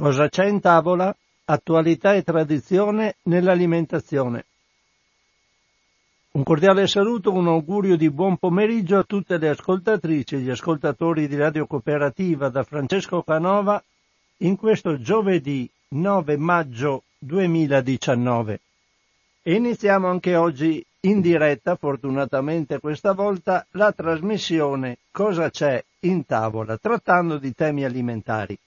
Cosa c'è in tavola? Attualità e tradizione nell'alimentazione. Un cordiale saluto, un augurio di buon pomeriggio a tutte le ascoltatrici e gli ascoltatori di Radio Cooperativa da Francesco Canova in questo giovedì 9 maggio 2019. E iniziamo anche oggi in diretta, fortunatamente questa volta, la trasmissione Cosa c'è in tavola, trattando di temi alimentari.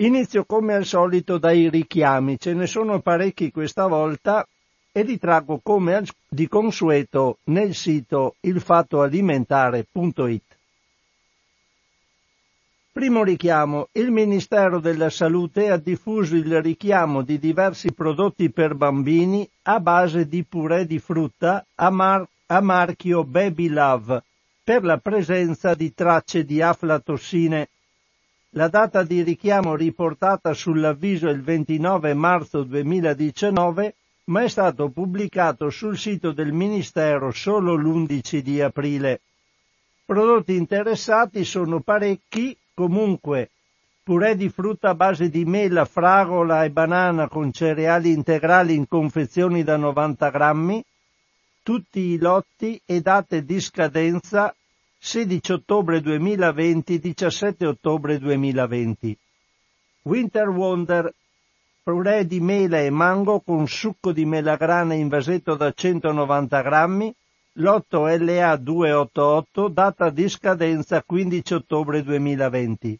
Inizio come al solito dai richiami, ce ne sono parecchi questa volta e li traggo come di consueto nel sito ilfattoalimentare.it. Primo richiamo. Il Ministero della Salute ha diffuso il richiamo di diversi prodotti per bambini a base di purè di frutta a, mar- a marchio Baby Love per la presenza di tracce di aflatossine. La data di richiamo riportata sull'avviso è il 29 marzo 2019 ma è stato pubblicato sul sito del Ministero solo l'11 di aprile. Prodotti interessati sono parecchi, comunque purè di frutta a base di mela, fragola e banana con cereali integrali in confezioni da 90 grammi, tutti i lotti e date di scadenza 16 ottobre 2020-17 ottobre 2020. Winter Wonder purè di mela e mango con succo di melagrana in vasetto da 190 grammi, lotto LA 288, data di scadenza 15 ottobre 2020.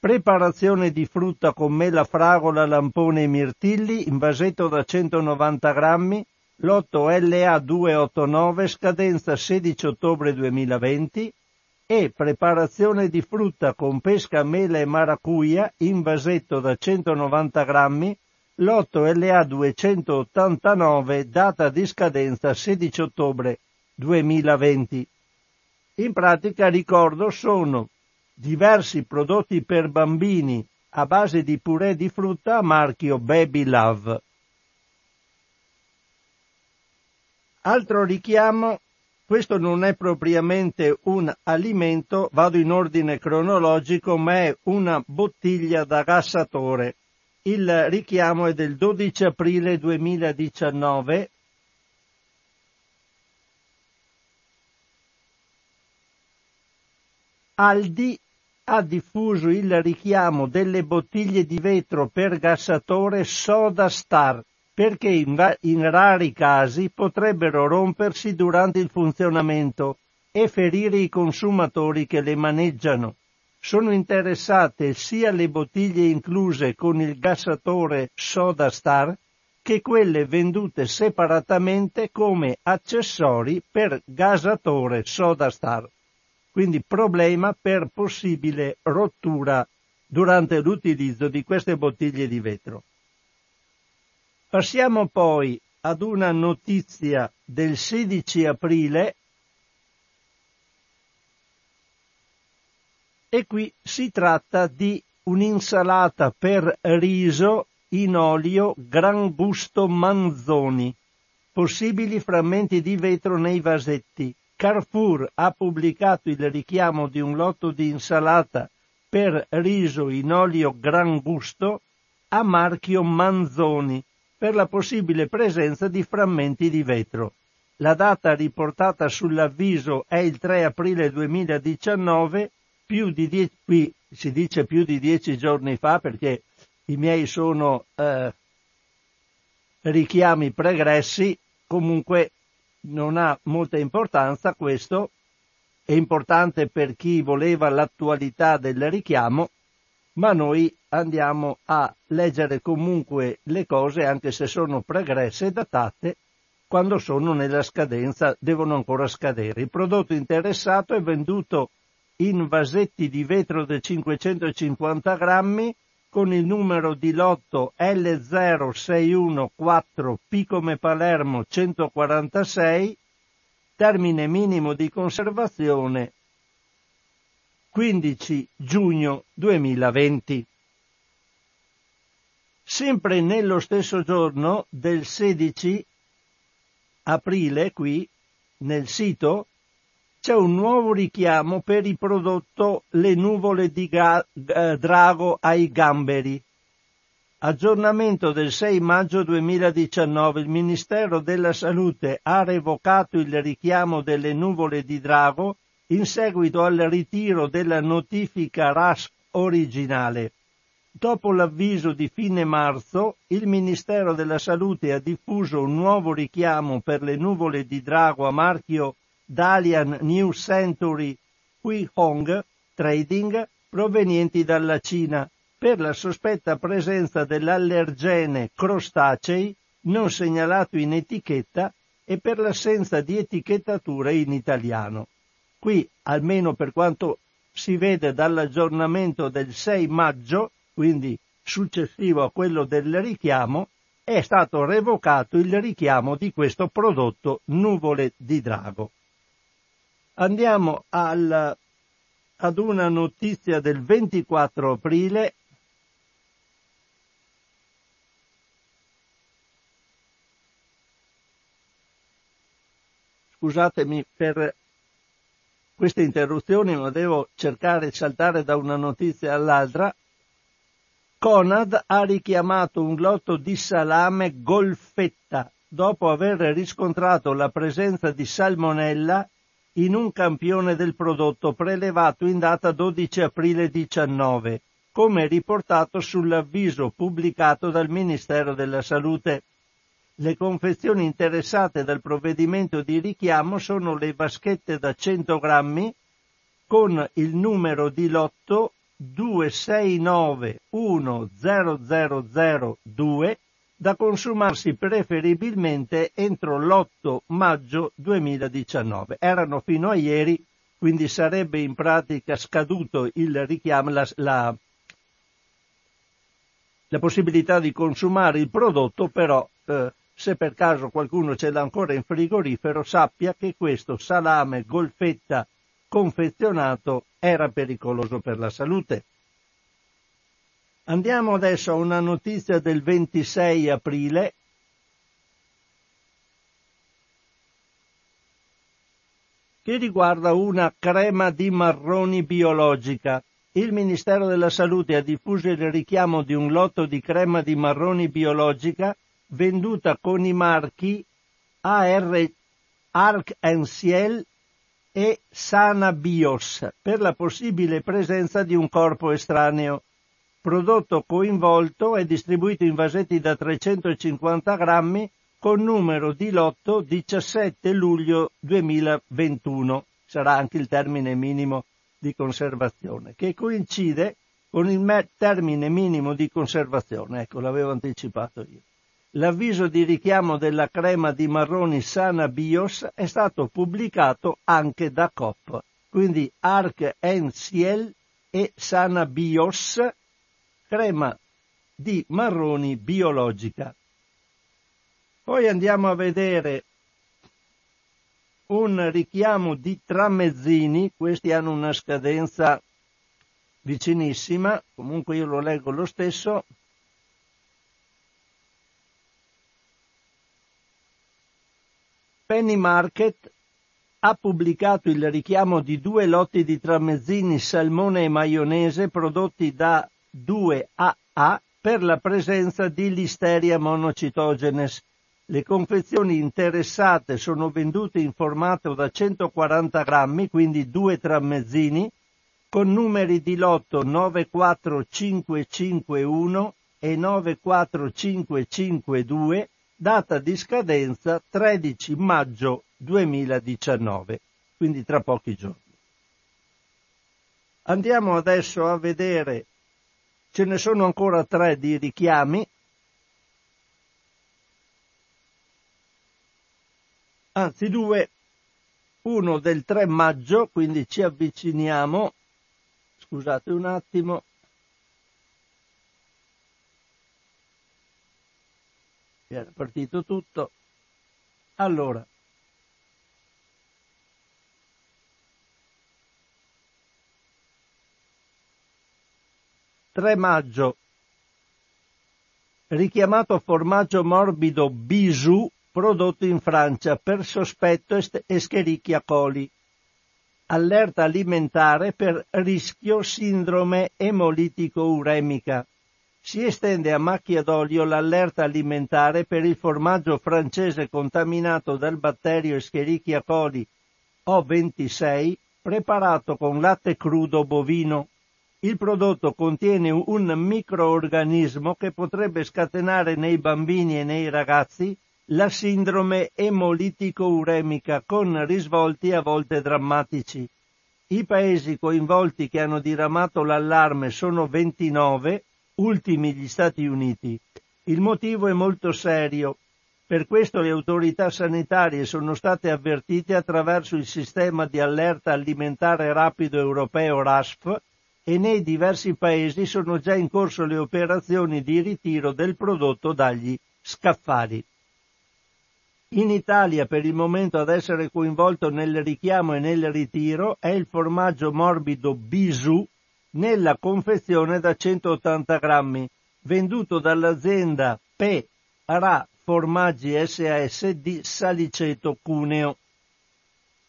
Preparazione di frutta con mela, fragola, lampone e mirtilli in vasetto da 190 grammi, lotto LA 289, scadenza 16 ottobre 2020 e preparazione di frutta con pesca, mela e maracuia in vasetto da 190 grammi, lotto LA 289, data di scadenza 16 ottobre 2020. In pratica, ricordo, sono diversi prodotti per bambini a base di purè di frutta a marchio Baby Love. Altro richiamo questo non è propriamente un alimento, vado in ordine cronologico, ma è una bottiglia da gassatore. Il richiamo è del 12 aprile 2019. Aldi ha diffuso il richiamo delle bottiglie di vetro per gassatore Soda Star perché in, va- in rari casi potrebbero rompersi durante il funzionamento e ferire i consumatori che le maneggiano. Sono interessate sia le bottiglie incluse con il gassatore Soda Star che quelle vendute separatamente come accessori per gasatore Soda Star. Quindi problema per possibile rottura durante l'utilizzo di queste bottiglie di vetro. Passiamo poi ad una notizia del 16 aprile. E qui si tratta di un'insalata per riso in olio Gran Gusto Manzoni, possibili frammenti di vetro nei vasetti. Carrefour ha pubblicato il richiamo di un lotto di insalata per riso in olio Gran Gusto a marchio Manzoni per la possibile presenza di frammenti di vetro. La data riportata sull'avviso è il 3 aprile 2019, più di die- qui si dice più di dieci giorni fa perché i miei sono eh, richiami pregressi, comunque non ha molta importanza questo, è importante per chi voleva l'attualità del richiamo, ma noi andiamo a leggere comunque le cose anche se sono pregresse e datate quando sono nella scadenza, devono ancora scadere. Il prodotto interessato è venduto in vasetti di vetro da 550 grammi con il numero di lotto L0614 P come Palermo 146, termine minimo di conservazione 15 giugno 2020. Sempre nello stesso giorno del 16 aprile, qui nel sito, c'è un nuovo richiamo per il prodotto le nuvole di ga- drago ai gamberi. Aggiornamento del 6 maggio 2019. Il Ministero della Salute ha revocato il richiamo delle nuvole di drago in seguito al ritiro della notifica RAS originale. Dopo l'avviso di fine marzo, il Ministero della Salute ha diffuso un nuovo richiamo per le nuvole di drago a marchio Dalian New Century Hui Hong Trading provenienti dalla Cina per la sospetta presenza dell'allergene crostacei non segnalato in etichetta e per l'assenza di etichettatura in italiano. Qui, almeno per quanto si vede dall'aggiornamento del 6 maggio, quindi successivo a quello del richiamo, è stato revocato il richiamo di questo prodotto nuvole di drago. Andiamo al, ad una notizia del 24 aprile scusatemi per queste interruzioni, ma devo cercare di saltare da una notizia all'altra. Conad ha richiamato un lotto di salame golfetta dopo aver riscontrato la presenza di salmonella in un campione del prodotto prelevato in data 12 aprile 19, come riportato sull'avviso pubblicato dal Ministero della Salute. Le confezioni interessate dal provvedimento di richiamo sono le vaschette da 100 grammi con il numero di lotto 2691002 da consumarsi preferibilmente entro l'8 maggio 2019. Erano fino a ieri, quindi sarebbe in pratica scaduto il richiamo, la, la, la possibilità di consumare il prodotto, però eh, se per caso qualcuno ce l'ha ancora in frigorifero, sappia che questo salame golfetta confezionato era pericoloso per la salute. Andiamo adesso a una notizia del 26 aprile. che riguarda una crema di marroni biologica. Il Ministero della Salute ha diffuso il richiamo di un lotto di crema di marroni biologica venduta con i marchi AR Arc Ciel e Sana Bios per la possibile presenza di un corpo estraneo. Prodotto coinvolto è distribuito in vasetti da 350 grammi con numero di lotto 17 luglio 2021. Sarà anche il termine minimo di conservazione, che coincide con il termine minimo di conservazione. Ecco, l'avevo anticipato io. L'avviso di richiamo della crema di marroni Sana Bios è stato pubblicato anche da COP, quindi Arc Ciel e Sana Bios, crema di marroni biologica. Poi andiamo a vedere un richiamo di tramezzini, questi hanno una scadenza vicinissima, comunque io lo leggo lo stesso, Penny Market ha pubblicato il richiamo di due lotti di tramezzini salmone e maionese prodotti da 2AA per la presenza di Listeria monocitogenes. Le confezioni interessate sono vendute in formato da 140 grammi, quindi due tramezzini, con numeri di lotto 94551 e 94552 data di scadenza 13 maggio 2019, quindi tra pochi giorni. Andiamo adesso a vedere, ce ne sono ancora tre di richiami, anzi due, uno del 3 maggio, quindi ci avviciniamo, scusate un attimo, era partito tutto. Allora, Tre maggio richiamato formaggio morbido Bisou prodotto in Francia per sospetto Escherichia coli. allerta alimentare per rischio sindrome emolitico-uremica. Si estende a macchia d'olio l'allerta alimentare per il formaggio francese contaminato dal batterio Escherichia coli O26 preparato con latte crudo bovino. Il prodotto contiene un microorganismo che potrebbe scatenare nei bambini e nei ragazzi la sindrome emolitico-uremica con risvolti a volte drammatici. I paesi coinvolti che hanno diramato l'allarme sono 29, ultimi gli Stati Uniti. Il motivo è molto serio. Per questo le autorità sanitarie sono state avvertite attraverso il sistema di allerta alimentare rapido europeo RASF e nei diversi paesi sono già in corso le operazioni di ritiro del prodotto dagli scaffali. In Italia per il momento ad essere coinvolto nel richiamo e nel ritiro è il formaggio morbido Bisù nella confezione da 180 grammi, venduto dall'azienda P. Ra Formaggi SAS di Saliceto Cuneo.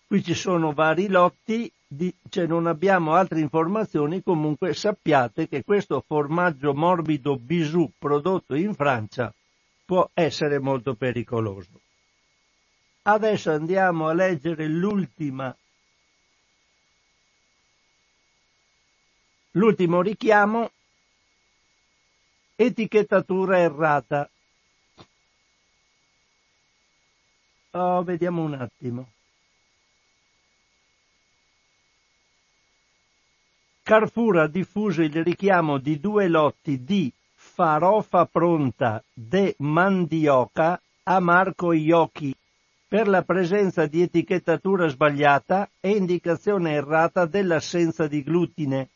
Qui ci sono vari lotti, di, cioè non abbiamo altre informazioni, comunque sappiate che questo formaggio morbido Bisù prodotto in Francia può essere molto pericoloso. Adesso andiamo a leggere l'ultima. L'ultimo richiamo, etichettatura errata. Oh, vediamo un attimo. Carrefour ha diffuso il richiamo di due lotti di farofa pronta de mandioca a Marco Iocchi per la presenza di etichettatura sbagliata e indicazione errata dell'assenza di glutine.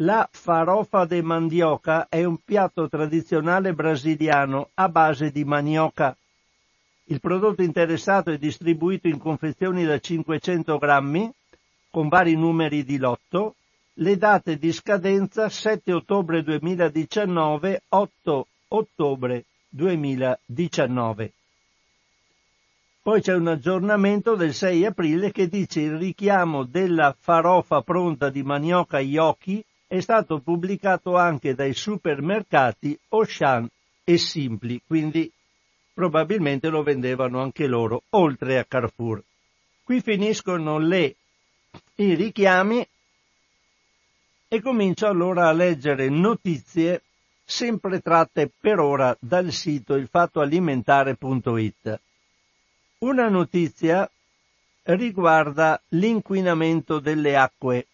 La farofa de mandioca è un piatto tradizionale brasiliano a base di manioca. Il prodotto interessato è distribuito in confezioni da 500 grammi, con vari numeri di lotto, le date di scadenza 7 ottobre 2019, 8 ottobre 2019. Poi c'è un aggiornamento del 6 aprile che dice il richiamo della farofa pronta di manioca Yoki è stato pubblicato anche dai supermercati Ocean e Simpli, quindi probabilmente lo vendevano anche loro, oltre a Carrefour. Qui finiscono le, i richiami e comincio allora a leggere notizie sempre tratte per ora dal sito ilfattoalimentare.it. Una notizia riguarda l'inquinamento delle acque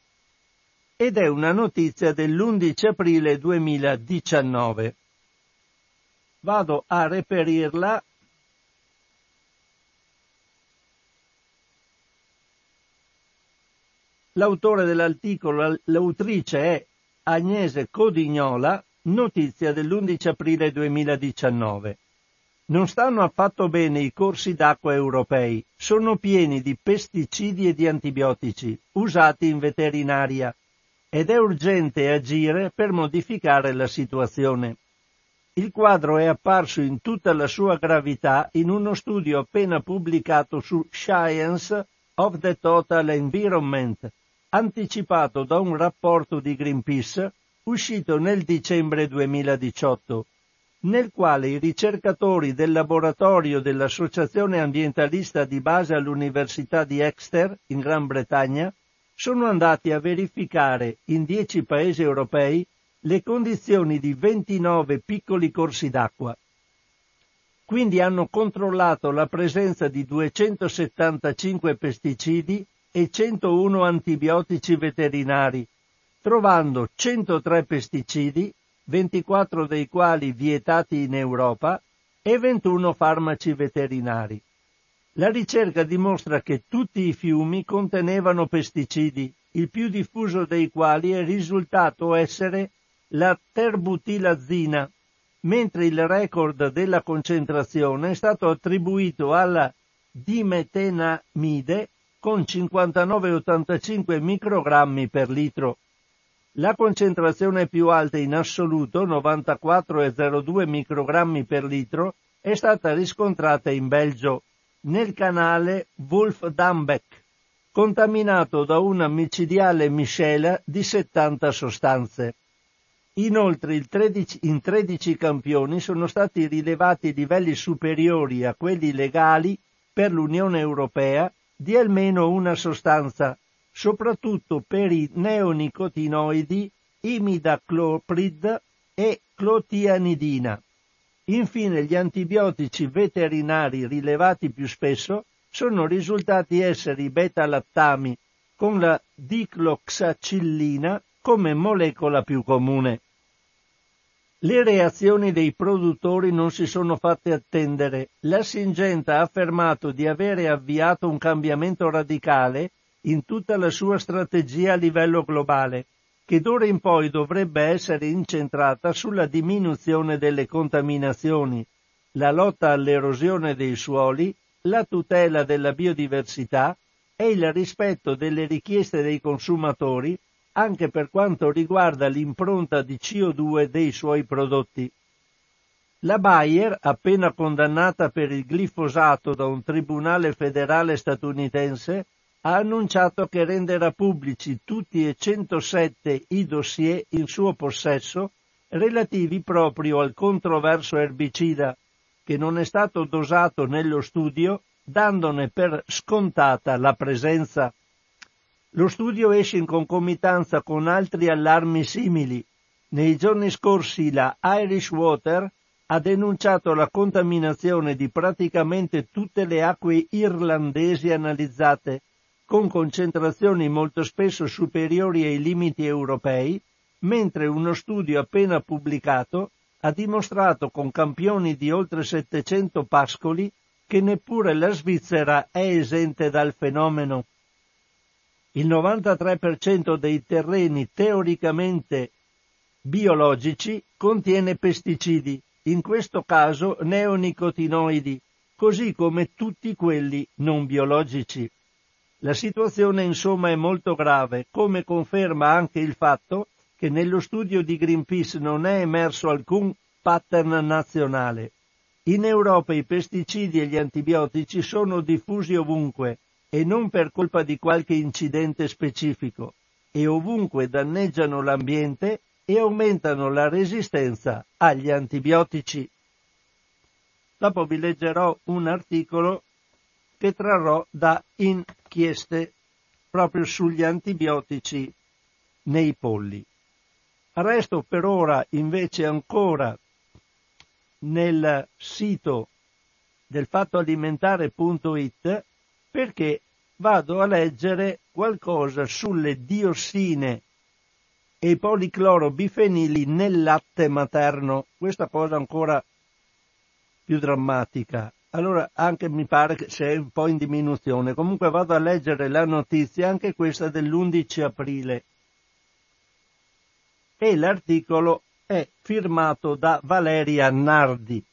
ed è una notizia dell'11 aprile 2019. Vado a reperirla L'autore dell'articolo, l'autrice è Agnese Codignola, notizia dell'11 aprile 2019. Non stanno affatto bene i corsi d'acqua europei, sono pieni di pesticidi e di antibiotici usati in veterinaria ed è urgente agire per modificare la situazione. Il quadro è apparso in tutta la sua gravità in uno studio appena pubblicato su Science of the Total Environment, anticipato da un rapporto di Greenpeace uscito nel dicembre 2018 nel quale i ricercatori del laboratorio dell'Associazione ambientalista di base all'Università di Exeter, in Gran Bretagna, sono andati a verificare in dieci paesi europei le condizioni di 29 piccoli corsi d'acqua. Quindi hanno controllato la presenza di 275 pesticidi e 101 antibiotici veterinari, trovando 103 pesticidi 24 dei quali vietati in Europa, e 21 farmaci veterinari. La ricerca dimostra che tutti i fiumi contenevano pesticidi, il più diffuso dei quali è risultato essere la terbutilazina, mentre il record della concentrazione è stato attribuito alla dimetenamide con 59,85 microgrammi per litro. La concentrazione più alta in assoluto, 94,02 microgrammi per litro, è stata riscontrata in Belgio, nel canale Wolf-Dambeck, contaminato da una micidiale miscela di 70 sostanze. Inoltre 13, in 13 campioni sono stati rilevati livelli superiori a quelli legali per l'Unione Europea di almeno una sostanza, soprattutto per i neonicotinoidi imidacloprid e clotianidina. Infine gli antibiotici veterinari rilevati più spesso sono risultati essere i beta-lattami con la dicloxacillina come molecola più comune. Le reazioni dei produttori non si sono fatte attendere. La Singenta ha affermato di avere avviato un cambiamento radicale in tutta la sua strategia a livello globale, che d'ora in poi dovrebbe essere incentrata sulla diminuzione delle contaminazioni, la lotta all'erosione dei suoli, la tutela della biodiversità e il rispetto delle richieste dei consumatori anche per quanto riguarda l'impronta di CO2 dei suoi prodotti. La Bayer, appena condannata per il glifosato da un tribunale federale statunitense, ha annunciato che renderà pubblici tutti e 107 i dossier in suo possesso relativi proprio al controverso erbicida, che non è stato dosato nello studio, dandone per scontata la presenza. Lo studio esce in concomitanza con altri allarmi simili. Nei giorni scorsi la Irish Water ha denunciato la contaminazione di praticamente tutte le acque irlandesi analizzate, con concentrazioni molto spesso superiori ai limiti europei, mentre uno studio appena pubblicato ha dimostrato con campioni di oltre 700 pascoli che neppure la Svizzera è esente dal fenomeno. Il 93% dei terreni teoricamente biologici contiene pesticidi, in questo caso neonicotinoidi, così come tutti quelli non biologici. La situazione insomma è molto grave, come conferma anche il fatto che nello studio di Greenpeace non è emerso alcun pattern nazionale. In Europa i pesticidi e gli antibiotici sono diffusi ovunque e non per colpa di qualche incidente specifico e ovunque danneggiano l'ambiente e aumentano la resistenza agli antibiotici. Dopo vi leggerò un articolo che trarrò da inchieste proprio sugli antibiotici nei polli. Resto per ora invece ancora nel sito del fattoalimentare.it perché vado a leggere qualcosa sulle diossine e i policlorobifenili nel latte materno. Questa cosa ancora più drammatica. Allora anche mi pare che sia un po' in diminuzione. Comunque vado a leggere la notizia, anche questa dell'11 aprile. E l'articolo è firmato da Valeria Nardi.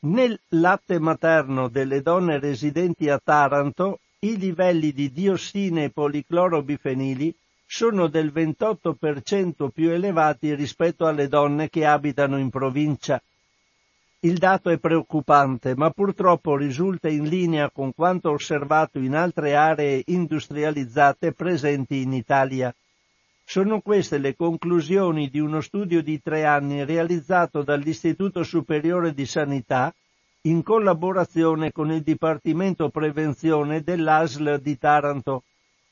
Nel latte materno delle donne residenti a Taranto i livelli di diossine e policlorobifenili sono del 28% più elevati rispetto alle donne che abitano in provincia. Il dato è preoccupante, ma purtroppo risulta in linea con quanto osservato in altre aree industrializzate presenti in Italia. Sono queste le conclusioni di uno studio di tre anni realizzato dall'Istituto Superiore di Sanità in collaborazione con il Dipartimento Prevenzione dell'ASL di Taranto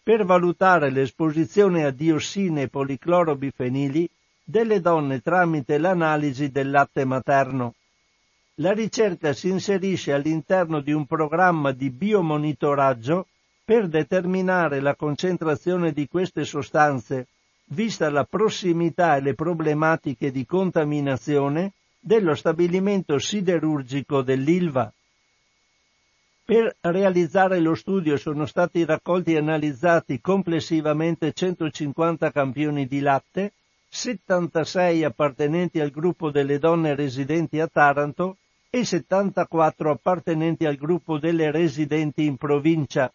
per valutare l'esposizione a diossine policlorobifenili delle donne tramite l'analisi del latte materno. La ricerca si inserisce all'interno di un programma di biomonitoraggio per determinare la concentrazione di queste sostanze vista la prossimità e le problematiche di contaminazione dello stabilimento siderurgico dell'Ilva. Per realizzare lo studio sono stati raccolti e analizzati complessivamente 150 campioni di latte, 76 appartenenti al gruppo delle donne residenti a Taranto e 74 appartenenti al gruppo delle residenti in provincia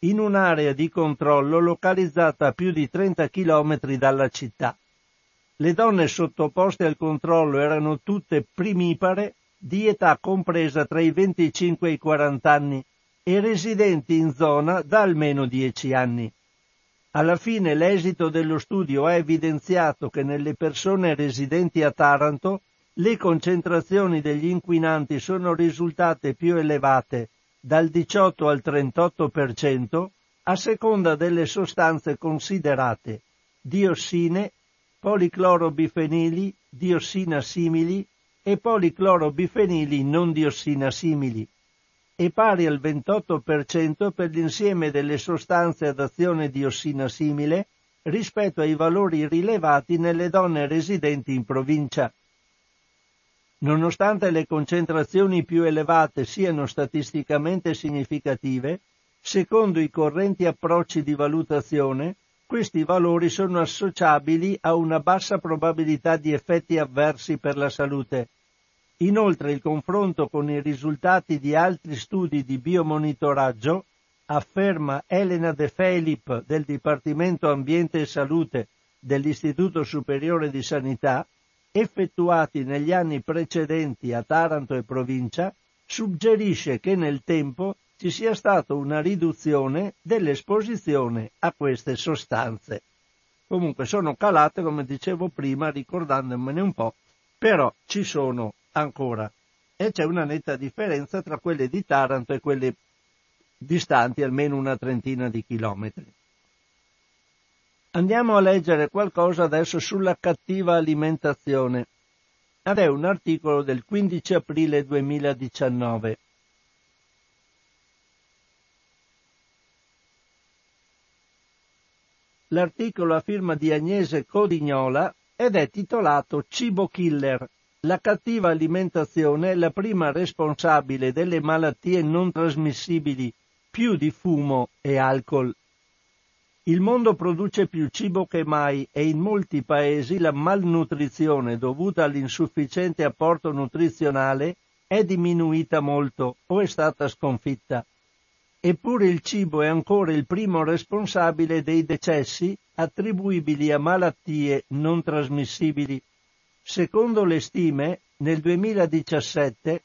in un'area di controllo localizzata a più di 30 km dalla città. Le donne sottoposte al controllo erano tutte primipare di età compresa tra i 25 e i 40 anni e residenti in zona da almeno 10 anni. Alla fine l'esito dello studio ha evidenziato che nelle persone residenti a Taranto le concentrazioni degli inquinanti sono risultate più elevate dal 18 al 38% a seconda delle sostanze considerate diossine, policlorobifenili, diossina simili e policlorobifenili non diossina simili e pari al 28% per l'insieme delle sostanze ad azione diossina simile rispetto ai valori rilevati nelle donne residenti in provincia. Nonostante le concentrazioni più elevate siano statisticamente significative, secondo i correnti approcci di valutazione, questi valori sono associabili a una bassa probabilità di effetti avversi per la salute. Inoltre il confronto con i risultati di altri studi di biomonitoraggio, afferma Elena De Felip del Dipartimento Ambiente e Salute dell'Istituto Superiore di Sanità, effettuati negli anni precedenti a Taranto e provincia, suggerisce che nel tempo ci sia stata una riduzione dell'esposizione a queste sostanze. Comunque sono calate, come dicevo prima, ricordandomene un po', però ci sono ancora. E c'è una netta differenza tra quelle di Taranto e quelle distanti almeno una trentina di chilometri. Andiamo a leggere qualcosa adesso sulla cattiva alimentazione. Ed è un articolo del 15 aprile 2019. L'articolo a firma di Agnese Codignola ed è titolato Cibo Killer. La cattiva alimentazione è la prima responsabile delle malattie non trasmissibili più di fumo e alcol. Il mondo produce più cibo che mai e in molti paesi la malnutrizione dovuta all'insufficiente apporto nutrizionale è diminuita molto o è stata sconfitta. Eppure il cibo è ancora il primo responsabile dei decessi attribuibili a malattie non trasmissibili. Secondo le stime, nel 2017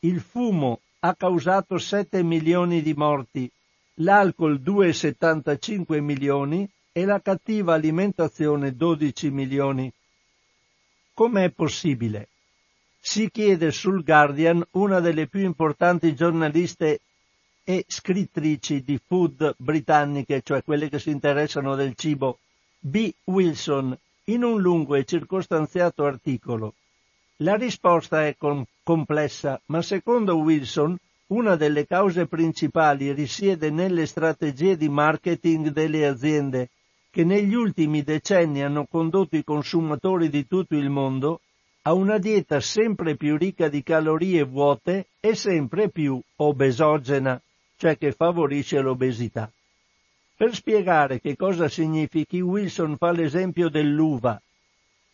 il fumo ha causato 7 milioni di morti, l'alcol 2,75 milioni e la cattiva alimentazione 12 milioni. Com'è possibile? Si chiede sul Guardian una delle più importanti giornaliste e scrittrici di food britanniche, cioè quelle che si interessano del cibo, B. Wilson, in un lungo e circostanziato articolo. La risposta è com- complessa, ma secondo Wilson una delle cause principali risiede nelle strategie di marketing delle aziende che negli ultimi decenni hanno condotto i consumatori di tutto il mondo a una dieta sempre più ricca di calorie vuote e sempre più obesogena, cioè che favorisce l'obesità. Per spiegare che cosa significhi, Wilson fa l'esempio dell'uva.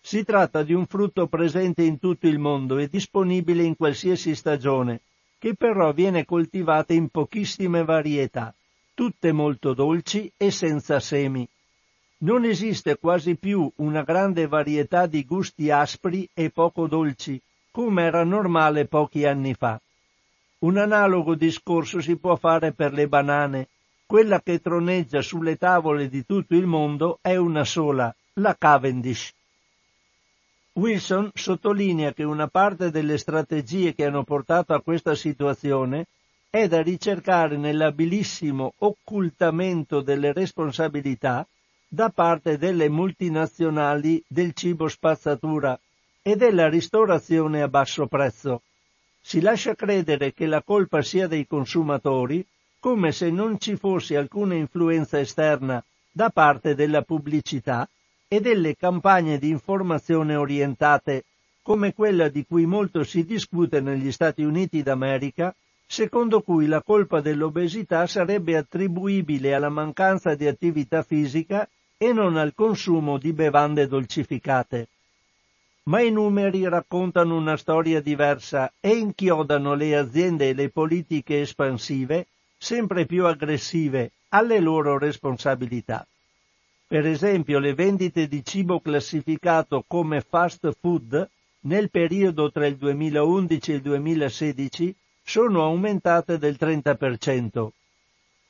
Si tratta di un frutto presente in tutto il mondo e disponibile in qualsiasi stagione, che però viene coltivata in pochissime varietà, tutte molto dolci e senza semi. Non esiste quasi più una grande varietà di gusti aspri e poco dolci, come era normale pochi anni fa. Un analogo discorso si può fare per le banane, quella che troneggia sulle tavole di tutto il mondo è una sola, la Cavendish. Wilson sottolinea che una parte delle strategie che hanno portato a questa situazione è da ricercare nell'abilissimo occultamento delle responsabilità da parte delle multinazionali del cibo spazzatura e della ristorazione a basso prezzo. Si lascia credere che la colpa sia dei consumatori come se non ci fosse alcuna influenza esterna da parte della pubblicità e delle campagne di informazione orientate, come quella di cui molto si discute negli Stati Uniti d'America, secondo cui la colpa dell'obesità sarebbe attribuibile alla mancanza di attività fisica e non al consumo di bevande dolcificate. Ma i numeri raccontano una storia diversa e inchiodano le aziende e le politiche espansive sempre più aggressive alle loro responsabilità. Per esempio le vendite di cibo classificato come fast food nel periodo tra il 2011 e il 2016 sono aumentate del 30%.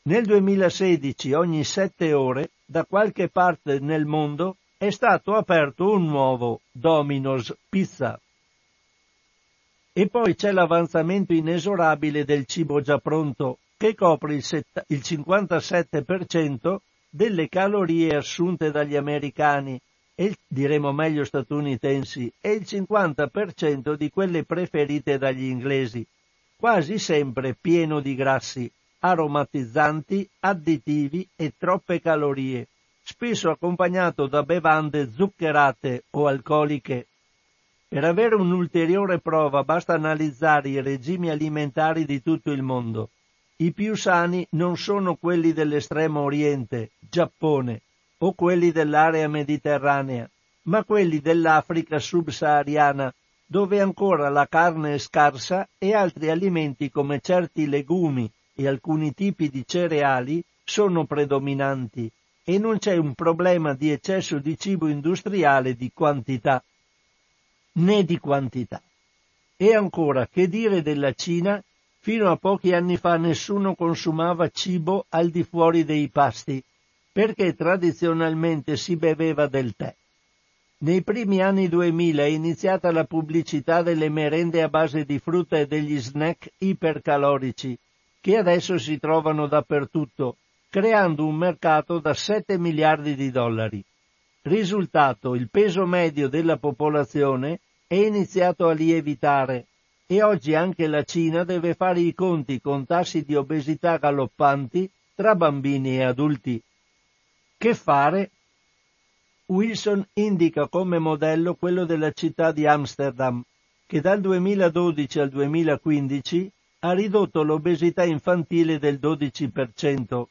Nel 2016 ogni sette ore da qualche parte nel mondo è stato aperto un nuovo Domino's Pizza. E poi c'è l'avanzamento inesorabile del cibo già pronto, che copre il, set- il 57% delle calorie assunte dagli americani, e diremo meglio statunitensi, e il 50% di quelle preferite dagli inglesi, quasi sempre pieno di grassi, aromatizzanti, additivi e troppe calorie, spesso accompagnato da bevande zuccherate o alcoliche. Per avere un'ulteriore prova basta analizzare i regimi alimentari di tutto il mondo. I più sani non sono quelli dell'estremo oriente, Giappone, o quelli dell'area mediterranea, ma quelli dell'Africa subsahariana, dove ancora la carne è scarsa e altri alimenti come certi legumi e alcuni tipi di cereali sono predominanti e non c'è un problema di eccesso di cibo industriale di quantità né di quantità. E ancora, che dire della Cina Fino a pochi anni fa nessuno consumava cibo al di fuori dei pasti, perché tradizionalmente si beveva del tè. Nei primi anni 2000 è iniziata la pubblicità delle merende a base di frutta e degli snack ipercalorici, che adesso si trovano dappertutto, creando un mercato da 7 miliardi di dollari. Risultato, il peso medio della popolazione è iniziato a lievitare e oggi anche la Cina deve fare i conti con tassi di obesità galoppanti tra bambini e adulti. Che fare? Wilson indica come modello quello della città di Amsterdam, che dal 2012 al 2015 ha ridotto l'obesità infantile del 12%,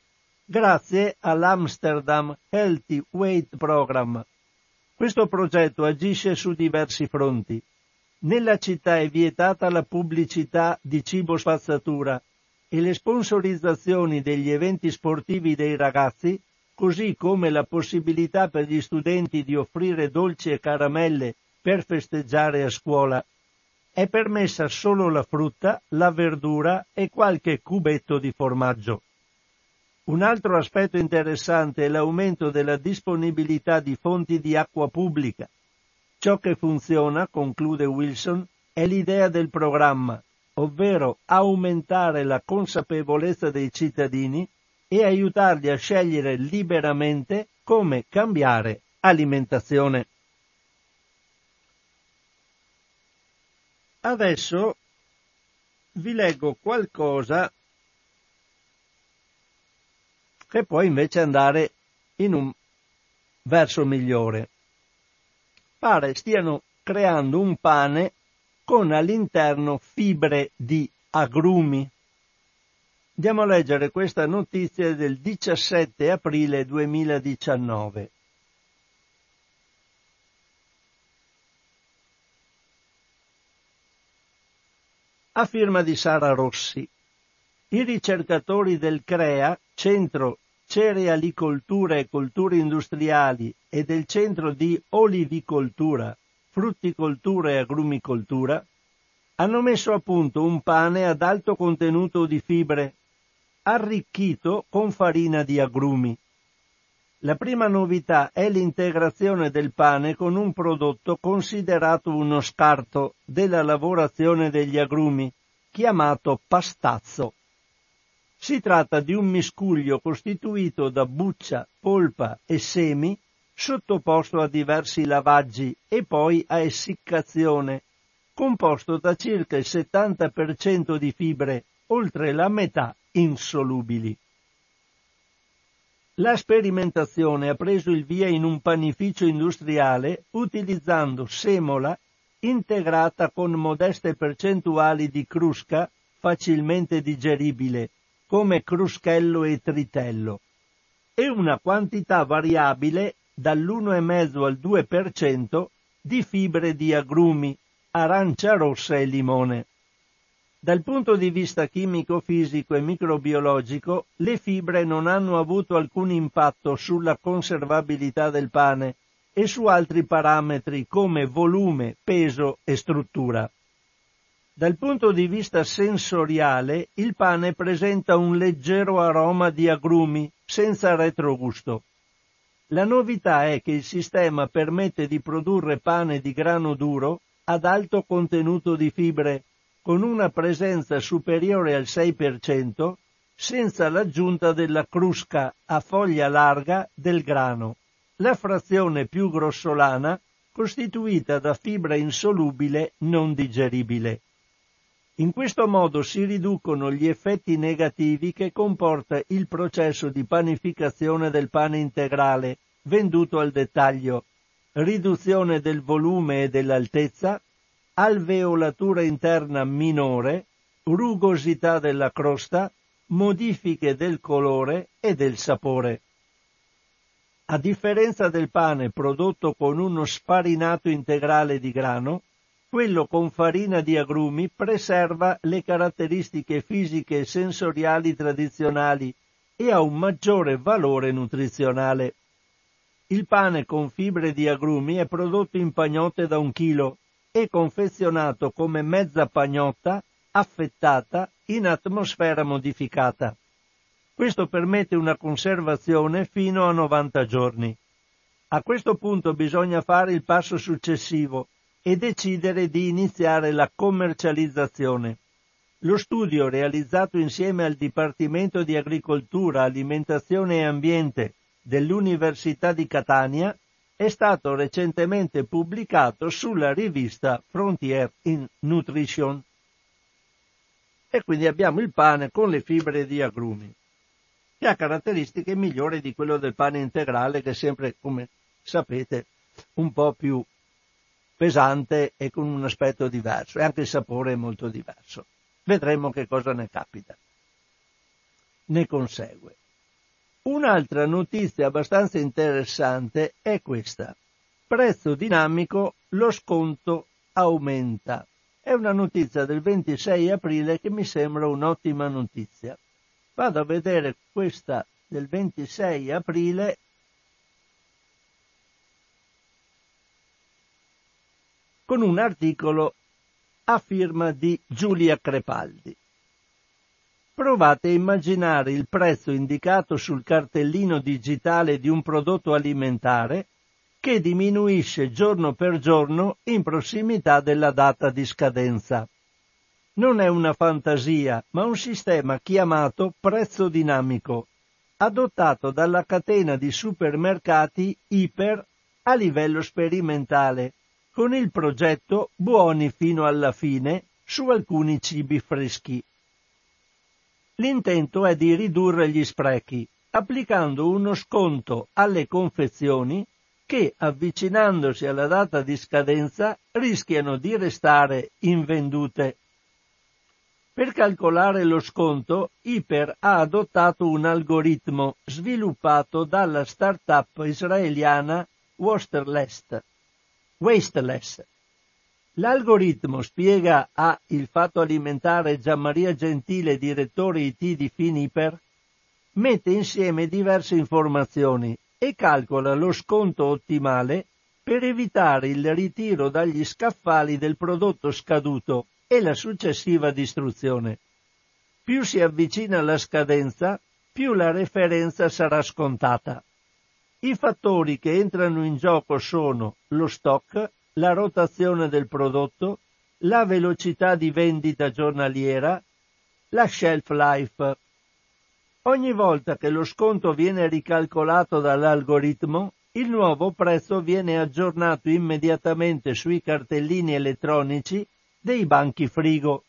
grazie all'Amsterdam Healthy Weight Program. Questo progetto agisce su diversi fronti. Nella città è vietata la pubblicità di cibo spazzatura e le sponsorizzazioni degli eventi sportivi dei ragazzi, così come la possibilità per gli studenti di offrire dolci e caramelle per festeggiare a scuola. È permessa solo la frutta, la verdura e qualche cubetto di formaggio. Un altro aspetto interessante è l'aumento della disponibilità di fonti di acqua pubblica. Ciò che funziona, conclude Wilson, è l'idea del programma, ovvero aumentare la consapevolezza dei cittadini e aiutarli a scegliere liberamente come cambiare alimentazione. Adesso vi leggo qualcosa che può invece andare in un verso migliore pare stiano creando un pane con all'interno fibre di agrumi. Andiamo a leggere questa notizia del 17 aprile 2019. A firma di Sara Rossi. I ricercatori del CREA, Centro cerealicoltura e colture industriali e del centro di olivicoltura, frutticoltura e agrumicoltura, hanno messo a punto un pane ad alto contenuto di fibre, arricchito con farina di agrumi. La prima novità è l'integrazione del pane con un prodotto considerato uno scarto della lavorazione degli agrumi, chiamato pastazzo. Si tratta di un miscuglio costituito da buccia, polpa e semi sottoposto a diversi lavaggi e poi a essiccazione, composto da circa il 70% di fibre, oltre la metà insolubili. La sperimentazione ha preso il via in un panificio industriale utilizzando semola integrata con modeste percentuali di crusca facilmente digeribile come cruschello e tritello e una quantità variabile dall'1,5 al 2% di fibre di agrumi, arancia rossa e limone. Dal punto di vista chimico-fisico e microbiologico, le fibre non hanno avuto alcun impatto sulla conservabilità del pane e su altri parametri come volume, peso e struttura. Dal punto di vista sensoriale, il pane presenta un leggero aroma di agrumi, senza retrogusto. La novità è che il sistema permette di produrre pane di grano duro ad alto contenuto di fibre, con una presenza superiore al 6%, senza l'aggiunta della crusca a foglia larga del grano, la frazione più grossolana costituita da fibra insolubile non digeribile. In questo modo si riducono gli effetti negativi che comporta il processo di panificazione del pane integrale, venduto al dettaglio, riduzione del volume e dell'altezza, alveolatura interna minore, rugosità della crosta, modifiche del colore e del sapore. A differenza del pane prodotto con uno sfarinato integrale di grano, quello con farina di agrumi preserva le caratteristiche fisiche e sensoriali tradizionali e ha un maggiore valore nutrizionale. Il pane con fibre di agrumi è prodotto in pagnotte da un chilo e confezionato come mezza pagnotta affettata in atmosfera modificata. Questo permette una conservazione fino a 90 giorni. A questo punto bisogna fare il passo successivo e decidere di iniziare la commercializzazione. Lo studio realizzato insieme al Dipartimento di Agricoltura, Alimentazione e Ambiente dell'Università di Catania è stato recentemente pubblicato sulla rivista Frontier in Nutrition e quindi abbiamo il pane con le fibre di agrumi, che ha caratteristiche migliori di quello del pane integrale che è sempre, come sapete, un po' più pesante e con un aspetto diverso e anche il sapore è molto diverso. Vedremo che cosa ne capita. Ne consegue. Un'altra notizia abbastanza interessante è questa. Prezzo dinamico, lo sconto aumenta. È una notizia del 26 aprile che mi sembra un'ottima notizia. Vado a vedere questa del 26 aprile con un articolo a firma di Giulia Crepaldi. Provate a immaginare il prezzo indicato sul cartellino digitale di un prodotto alimentare che diminuisce giorno per giorno in prossimità della data di scadenza. Non è una fantasia, ma un sistema chiamato prezzo dinamico, adottato dalla catena di supermercati Iper a livello sperimentale, con il progetto Buoni fino alla fine su alcuni cibi freschi. L'intento è di ridurre gli sprechi, applicando uno sconto alle confezioni che, avvicinandosi alla data di scadenza, rischiano di restare invendute. Per calcolare lo sconto, Iper ha adottato un algoritmo sviluppato dalla start-up israeliana Wasteless. Wasteless. L'algoritmo, spiega a Il Fatto Alimentare Gianmaria Gentile, direttore IT di Finiper, mette insieme diverse informazioni e calcola lo sconto ottimale per evitare il ritiro dagli scaffali del prodotto scaduto e la successiva distruzione. Più si avvicina la scadenza, più la referenza sarà scontata. I fattori che entrano in gioco sono lo stock, la rotazione del prodotto, la velocità di vendita giornaliera, la shelf life. Ogni volta che lo sconto viene ricalcolato dall'algoritmo, il nuovo prezzo viene aggiornato immediatamente sui cartellini elettronici dei banchi frigo.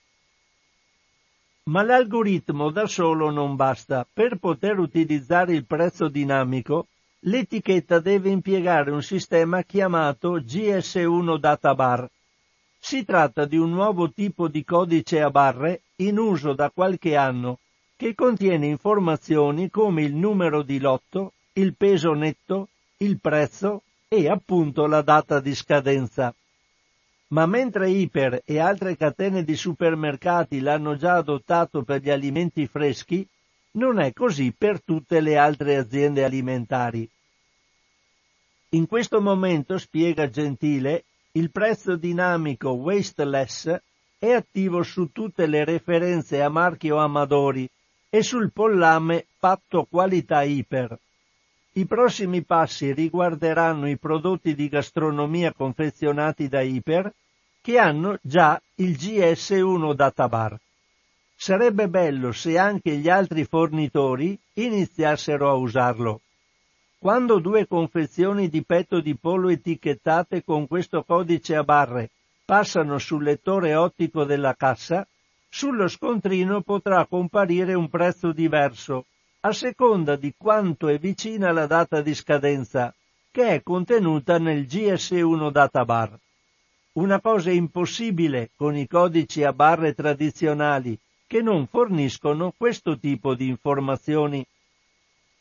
Ma l'algoritmo da solo non basta. Per poter utilizzare il prezzo dinamico, l'etichetta deve impiegare un sistema chiamato GS1 Data Bar. Si tratta di un nuovo tipo di codice a barre in uso da qualche anno che contiene informazioni come il numero di lotto, il peso netto, il prezzo e appunto la data di scadenza. Ma mentre Iper e altre catene di supermercati l'hanno già adottato per gli alimenti freschi, non è così per tutte le altre aziende alimentari. In questo momento, spiega Gentile, il prezzo dinamico wasteless è attivo su tutte le referenze a marchio Amadori e sul pollame patto qualità iper. I prossimi passi riguarderanno i prodotti di gastronomia confezionati da Iper che hanno già il GS1 Databar. Sarebbe bello se anche gli altri fornitori iniziassero a usarlo. Quando due confezioni di petto di pollo etichettate con questo codice a barre passano sul lettore ottico della cassa, sullo scontrino potrà comparire un prezzo diverso a seconda di quanto è vicina la data di scadenza, che è contenuta nel GS1 Databar. Una cosa impossibile con i codici a barre tradizionali che non forniscono questo tipo di informazioni.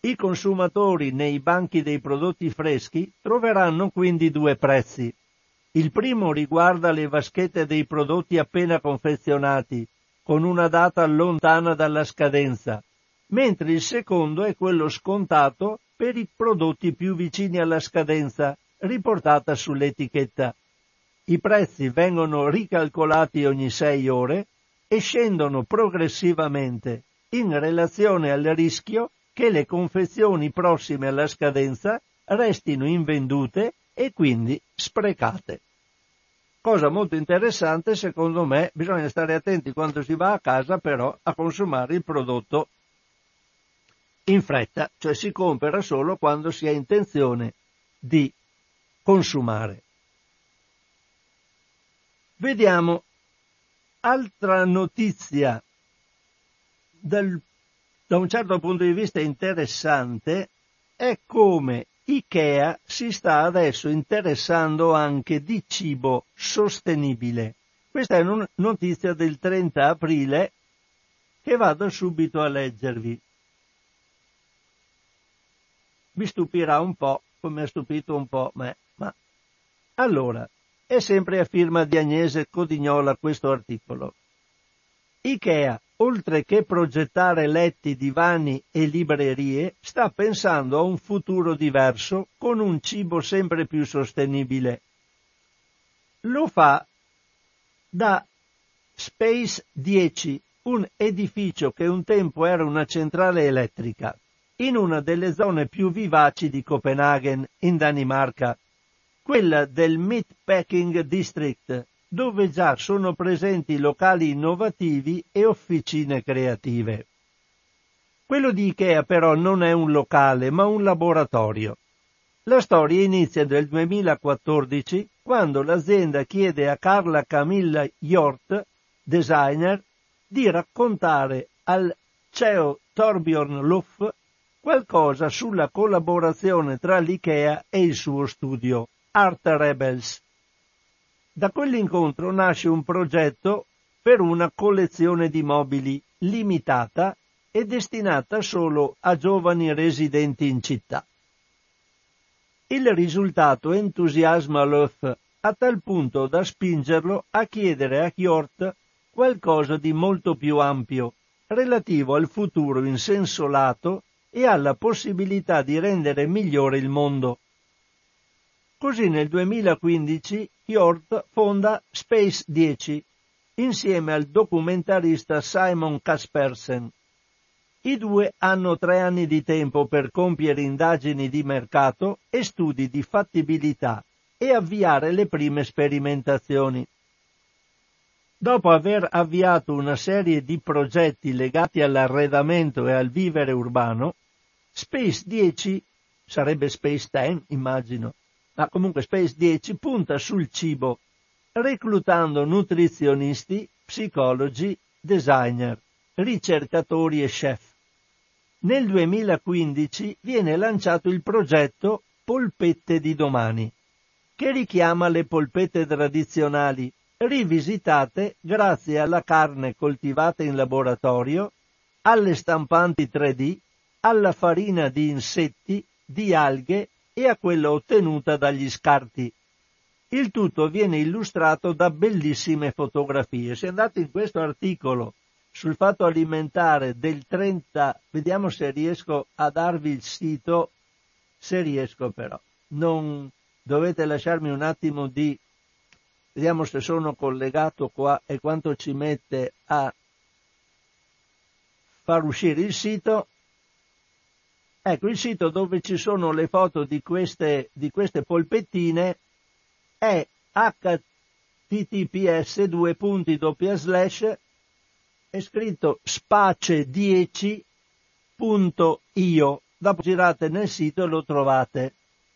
I consumatori nei banchi dei prodotti freschi troveranno quindi due prezzi. Il primo riguarda le vaschette dei prodotti appena confezionati, con una data lontana dalla scadenza, mentre il secondo è quello scontato per i prodotti più vicini alla scadenza, riportata sull'etichetta. I prezzi vengono ricalcolati ogni sei ore e scendono progressivamente in relazione al rischio che le confezioni prossime alla scadenza restino invendute e quindi sprecate. Cosa molto interessante, secondo me, bisogna stare attenti quando si va a casa però a consumare il prodotto in fretta, cioè si compra solo quando si ha intenzione di consumare. Vediamo altra notizia dal, da un certo punto di vista interessante è come Ikea si sta adesso interessando anche di cibo sostenibile. Questa è una notizia del 30 aprile che vado subito a leggervi vi stupirà un po', come ha stupito un po' me. Ma allora, è sempre a firma di Agnese Codignola questo articolo. Ikea, oltre che progettare letti, divani e librerie, sta pensando a un futuro diverso con un cibo sempre più sostenibile. Lo fa da Space 10, un edificio che un tempo era una centrale elettrica in una delle zone più vivaci di Copenaghen, in Danimarca, quella del Meatpacking District, dove già sono presenti locali innovativi e officine creative. Quello di Ikea però non è un locale, ma un laboratorio. La storia inizia nel 2014, quando l'azienda chiede a Carla Camilla Hjort, designer, di raccontare al CEO Torbjorn Luff qualcosa sulla collaborazione tra l'IKEA e il suo studio, Art Rebels. Da quell'incontro nasce un progetto per una collezione di mobili limitata e destinata solo a giovani residenti in città. Il risultato entusiasma Löff a tal punto da spingerlo a chiedere a Hjort qualcosa di molto più ampio, relativo al futuro in senso lato e alla possibilità di rendere migliore il mondo. Così nel 2015 Hjort fonda Space 10 insieme al documentarista Simon Kaspersen. I due hanno tre anni di tempo per compiere indagini di mercato e studi di fattibilità e avviare le prime sperimentazioni. Dopo aver avviato una serie di progetti legati all'arredamento e al vivere urbano, Space 10 sarebbe Space 10, immagino, ma comunque Space 10 punta sul cibo, reclutando nutrizionisti, psicologi, designer, ricercatori e chef. Nel 2015 viene lanciato il progetto Polpette di domani, che richiama le polpette tradizionali, rivisitate grazie alla carne coltivata in laboratorio, alle stampanti 3D alla farina di insetti, di alghe e a quella ottenuta dagli scarti. Il tutto viene illustrato da bellissime fotografie. Se andate in questo articolo sul fatto alimentare del 30, vediamo se riesco a darvi il sito, se riesco però. Non dovete lasciarmi un attimo di Vediamo se sono collegato qua e quanto ci mette a far uscire il sito. Ecco, il sito dove ci sono le foto di queste, di queste polpettine è https due punti doppia slash è scritto space10.io dopo girate nel sito e lo trovate.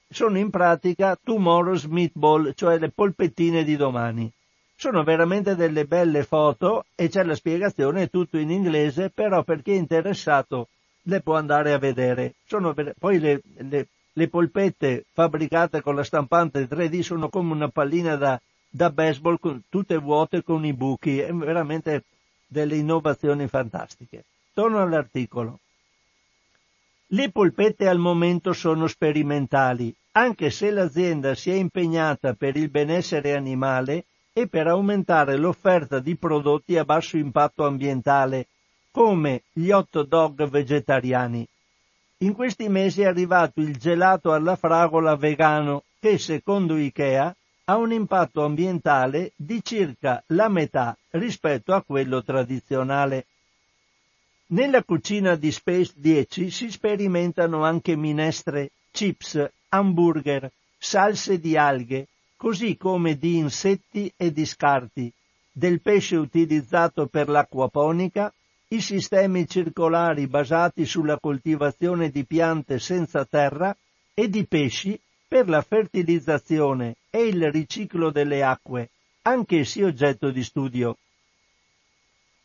Sono in pratica tomorrow's meatball cioè le polpettine di domani. Sono veramente delle belle foto e c'è la spiegazione, è tutto in inglese, però per chi è interessato le può andare a vedere. Sono, poi le, le, le, polpette fabbricate con la stampante 3D sono come una pallina da, da baseball, con, tutte vuote con i buchi, è veramente delle innovazioni fantastiche. Torno all'articolo. Le polpette al momento sono sperimentali, anche se l'azienda si è impegnata per il benessere animale, e per aumentare l'offerta di prodotti a basso impatto ambientale, come gli hot dog vegetariani. In questi mesi è arrivato il gelato alla fragola vegano che, secondo Ikea, ha un impatto ambientale di circa la metà rispetto a quello tradizionale. Nella cucina di Space 10 si sperimentano anche minestre, chips, hamburger, salse di alghe, così come di insetti e di scarti, del pesce utilizzato per l'acquaponica, i sistemi circolari basati sulla coltivazione di piante senza terra e di pesci per la fertilizzazione e il riciclo delle acque, anch'essi oggetto di studio.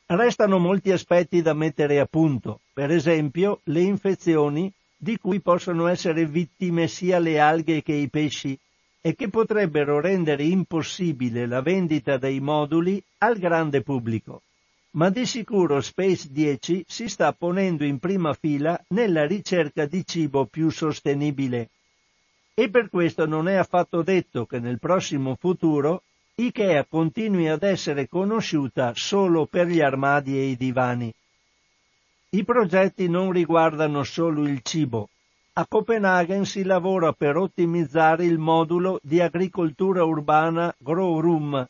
Restano molti aspetti da mettere a punto, per esempio le infezioni di cui possono essere vittime sia le alghe che i pesci e che potrebbero rendere impossibile la vendita dei moduli al grande pubblico. Ma di sicuro Space 10 si sta ponendo in prima fila nella ricerca di cibo più sostenibile. E per questo non è affatto detto che nel prossimo futuro Ikea continui ad essere conosciuta solo per gli armadi e i divani. I progetti non riguardano solo il cibo, a Copenaghen si lavora per ottimizzare il modulo di agricoltura urbana Grow Room,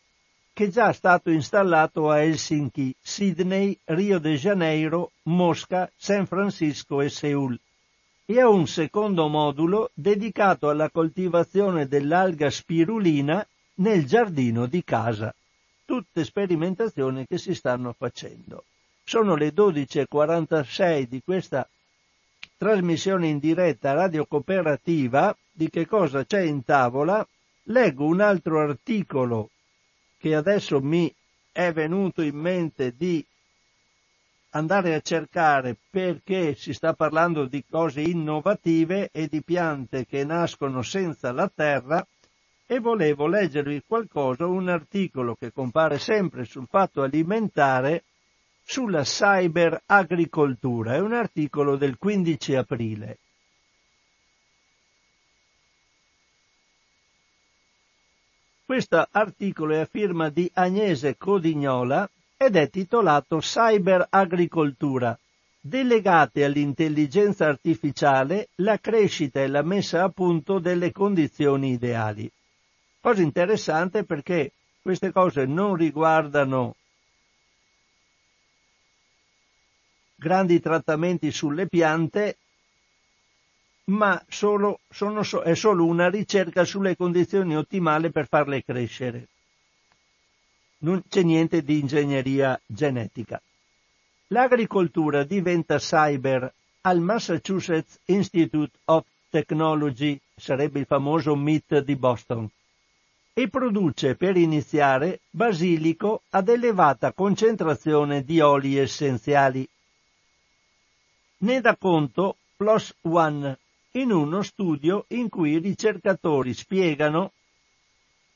che è già stato installato a Helsinki, Sydney, Rio de Janeiro, Mosca, San Francisco e Seul. E a un secondo modulo dedicato alla coltivazione dell'alga spirulina nel giardino di casa. Tutte sperimentazioni che si stanno facendo. Sono le 12.46 di questa trasmissione in diretta radio cooperativa di che cosa c'è in tavola, leggo un altro articolo che adesso mi è venuto in mente di andare a cercare perché si sta parlando di cose innovative e di piante che nascono senza la terra e volevo leggervi qualcosa, un articolo che compare sempre sul fatto alimentare sulla cyberagricoltura. È un articolo del 15 aprile. Questo articolo è a firma di Agnese Codignola ed è titolato Cyberagricoltura. Delegate all'intelligenza artificiale la crescita e la messa a punto delle condizioni ideali. Cosa interessante perché queste cose non riguardano grandi trattamenti sulle piante, ma solo, sono, è solo una ricerca sulle condizioni ottimali per farle crescere. Non c'è niente di ingegneria genetica. L'agricoltura diventa cyber al Massachusetts Institute of Technology, sarebbe il famoso MIT di Boston, e produce per iniziare basilico ad elevata concentrazione di oli essenziali ne dà conto PLOS ONE in uno studio in cui i ricercatori spiegano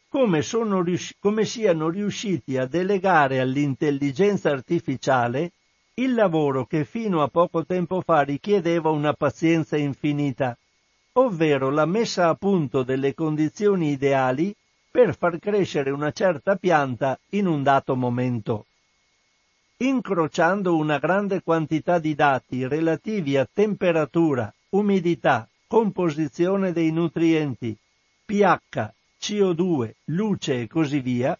come, riusci- come siano riusciti a delegare all'intelligenza artificiale il lavoro che fino a poco tempo fa richiedeva una pazienza infinita, ovvero la messa a punto delle condizioni ideali per far crescere una certa pianta in un dato momento incrociando una grande quantità di dati relativi a temperatura, umidità, composizione dei nutrienti, pH, CO2, luce e così via,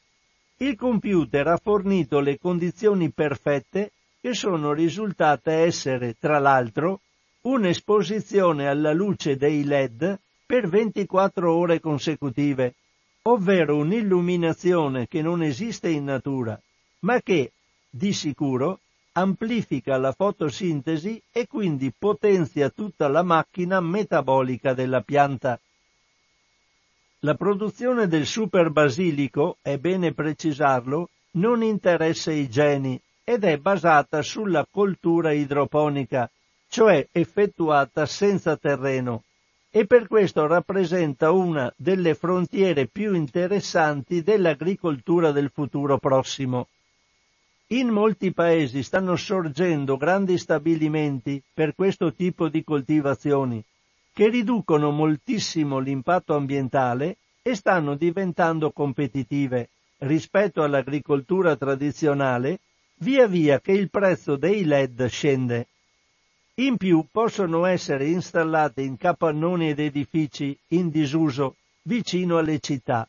il computer ha fornito le condizioni perfette che sono risultate essere, tra l'altro, un'esposizione alla luce dei LED per 24 ore consecutive, ovvero un'illuminazione che non esiste in natura, ma che, di sicuro, amplifica la fotosintesi e quindi potenzia tutta la macchina metabolica della pianta. La produzione del superbasilico, è bene precisarlo, non interessa i geni ed è basata sulla coltura idroponica, cioè effettuata senza terreno, e per questo rappresenta una delle frontiere più interessanti dell'agricoltura del futuro prossimo. In molti paesi stanno sorgendo grandi stabilimenti per questo tipo di coltivazioni, che riducono moltissimo l'impatto ambientale e stanno diventando competitive rispetto all'agricoltura tradizionale via via che il prezzo dei LED scende. In più possono essere installate in capannoni ed edifici in disuso vicino alle città.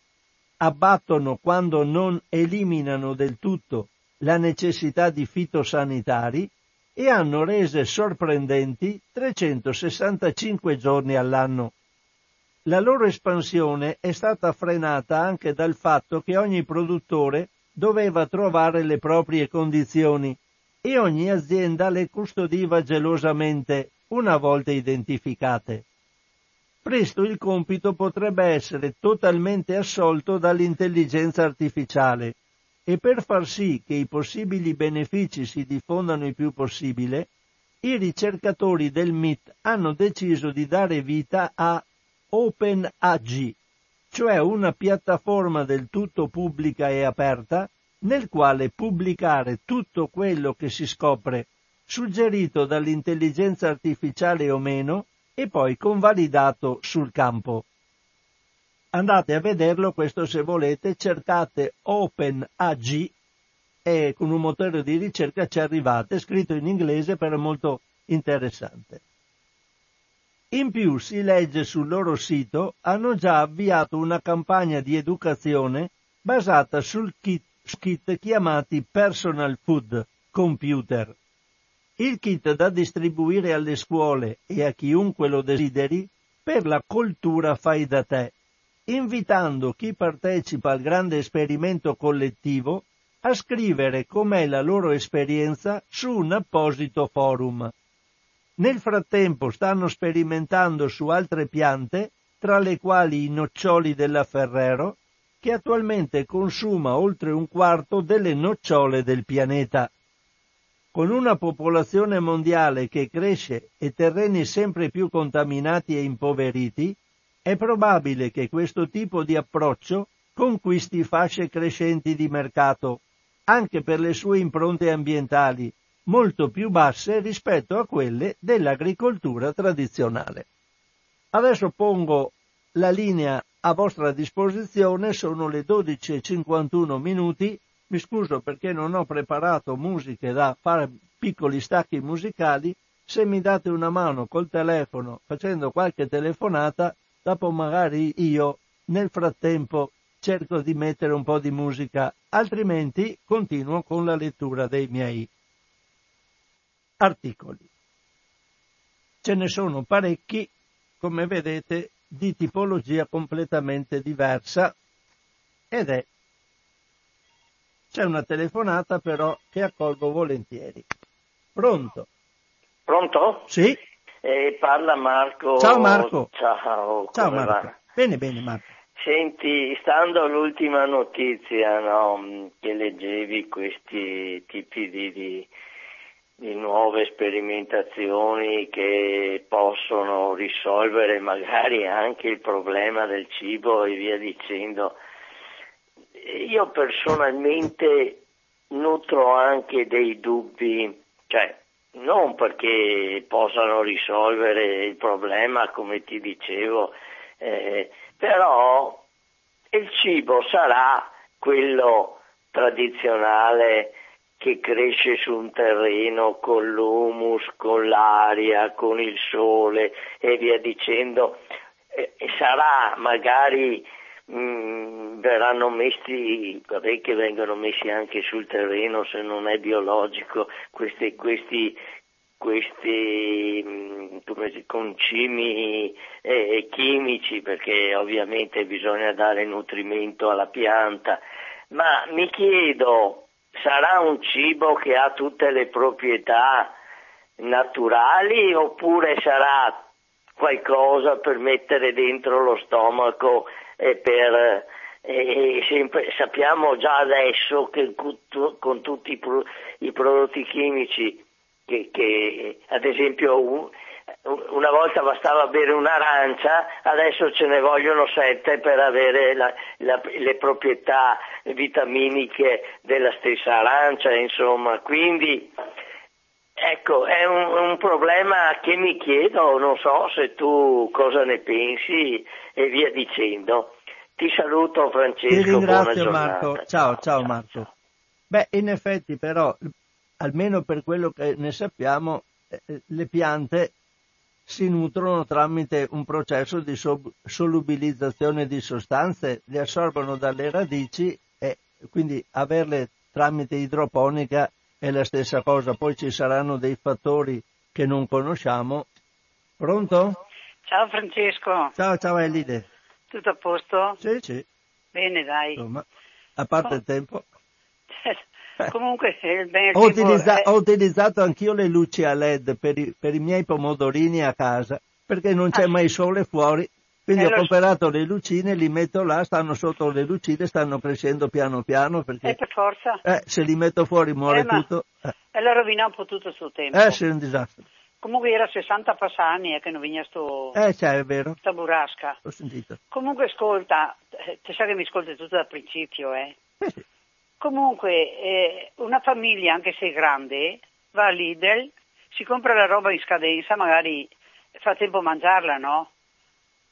Abbattono quando non eliminano del tutto la necessità di fitosanitari e hanno rese sorprendenti 365 giorni all'anno. La loro espansione è stata frenata anche dal fatto che ogni produttore doveva trovare le proprie condizioni e ogni azienda le custodiva gelosamente una volta identificate. Presto il compito potrebbe essere totalmente assolto dall'intelligenza artificiale e per far sì che i possibili benefici si diffondano il più possibile, i ricercatori del MIT hanno deciso di dare vita a OpenAG, cioè una piattaforma del tutto pubblica e aperta nel quale pubblicare tutto quello che si scopre, suggerito dall'intelligenza artificiale o meno, e poi convalidato sul campo. Andate a vederlo, questo se volete, cercate OpenAG e con un motore di ricerca ci arrivate, scritto in inglese però molto interessante. In più si legge sul loro sito hanno già avviato una campagna di educazione basata sul kit, kit chiamati Personal Food Computer. Il kit da distribuire alle scuole e a chiunque lo desideri per la coltura fai da te invitando chi partecipa al grande esperimento collettivo a scrivere com'è la loro esperienza su un apposito forum. Nel frattempo stanno sperimentando su altre piante, tra le quali i noccioli della Ferrero, che attualmente consuma oltre un quarto delle nocciole del pianeta. Con una popolazione mondiale che cresce e terreni sempre più contaminati e impoveriti, è probabile che questo tipo di approccio conquisti fasce crescenti di mercato, anche per le sue impronte ambientali, molto più basse rispetto a quelle dell'agricoltura tradizionale. Adesso pongo la linea a vostra disposizione, sono le 12.51 minuti, mi scuso perché non ho preparato musiche da fare piccoli stacchi musicali, se mi date una mano col telefono facendo qualche telefonata dopo magari io nel frattempo cerco di mettere un po' di musica, altrimenti continuo con la lettura dei miei articoli. Ce ne sono parecchi, come vedete, di tipologia completamente diversa ed è c'è una telefonata però che accolgo volentieri. Pronto? Pronto? Sì. Eh, parla Marco. Ciao Marco. Ciao. Ciao Marco. Va? Bene, bene Marco. Senti, stando all'ultima notizia no, che leggevi questi tipi di, di, di, nuove sperimentazioni che possono risolvere magari anche il problema del cibo e via dicendo, io personalmente nutro anche dei dubbi, cioè non perché possano risolvere il problema, come ti dicevo, eh, però il cibo sarà quello tradizionale che cresce su un terreno con l'humus, con l'aria, con il sole e via dicendo, sarà magari mm, verranno messi, che vengono messi anche sul terreno se non è biologico, questi, questi, questi mm, come, concimi eh, chimici perché ovviamente bisogna dare nutrimento alla pianta, ma mi chiedo, sarà un cibo che ha tutte le proprietà naturali oppure sarà qualcosa per mettere dentro lo stomaco per e sempre, sappiamo già adesso che con tutti i, pro, i prodotti chimici che, che ad esempio un, una volta bastava bere un'arancia, adesso ce ne vogliono sette per avere la, la, le proprietà vitaminiche della stessa arancia, insomma, quindi ecco, è un, un, problema che mi chiedo, non so se tu cosa ne pensi e via dicendo. Ti saluto Francesco. Ti ringrazio Marco. Ciao, ciao Marco. Beh, in effetti però, almeno per quello che ne sappiamo, eh, eh, le piante si nutrono tramite un processo di solubilizzazione di sostanze, le assorbono dalle radici e quindi averle tramite idroponica è la stessa cosa. Poi ci saranno dei fattori che non conosciamo. Pronto? Ciao Francesco. Ciao, ciao Elide. Tutto a posto? Sì, sì. Bene, dai. Insomma, a parte oh. il tempo. Comunque il bene ho, utilizza- è... ho, utilizzato anch'io le luci a LED per i, per i, miei pomodorini a casa, perché non c'è ah. mai sole fuori. Quindi eh, ho comprato so. le lucine, li metto là, stanno sotto le lucine, stanno crescendo piano piano. Perché eh, per forza. Eh, se li metto fuori muore eh, tutto. Eh. E la rovina un po' tutto il suo tempo. Eh, sì, è un disastro. Comunque era 60 passani eh, che non veniva sto... Eh, cioè, è vero. Sta burrasca. Ho sentito. Comunque ascolta, eh, ti sa che mi ascolti tutto dal principio, eh? Eh sì. Comunque, eh, una famiglia, anche se grande, va a Lidl, si compra la roba in scadenza, magari fa tempo a mangiarla, no?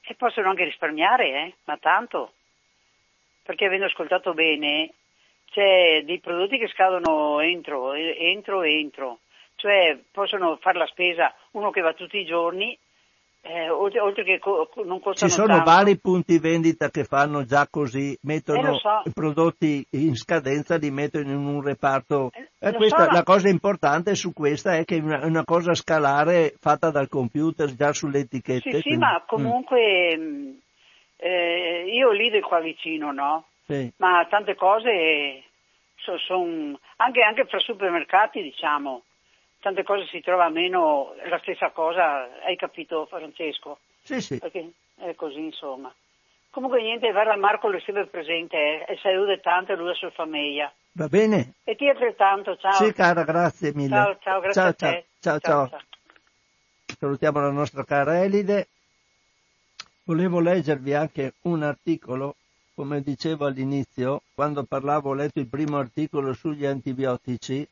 E possono anche risparmiare, eh? Ma tanto. Perché avendo ascoltato bene, c'è dei prodotti che scadono entro, entro, entro cioè possono fare la spesa uno che va tutti i giorni, eh, oltre, oltre, che co- non costano Ci sono tanto. vari punti vendita che fanno già così, mettono eh, so. i prodotti in scadenza, li mettono in un reparto. Eh, questa, so, la cosa importante su questa è che è una, una, cosa scalare fatta dal computer già sulle etichette. Sì, quindi, sì, ma mm. comunque mm. eh, io lì qua vicino, no? Sì. Ma tante cose sono son, anche, anche fra supermercati, diciamo tante cose si trova meno la stessa cosa, hai capito Francesco? Sì, sì. Perché è così insomma. Comunque niente, guarda Marco lo sempre presente eh, e saluta tanto e lui la sua famiglia. Va bene? E ti altrettanto, ciao. Sì cara, grazie mille. Ciao, ciao, grazie ciao, a te. Ciao, ciao, ciao. Salutiamo la nostra cara Elide. Volevo leggervi anche un articolo, come dicevo all'inizio, quando parlavo ho letto il primo articolo sugli antibiotici,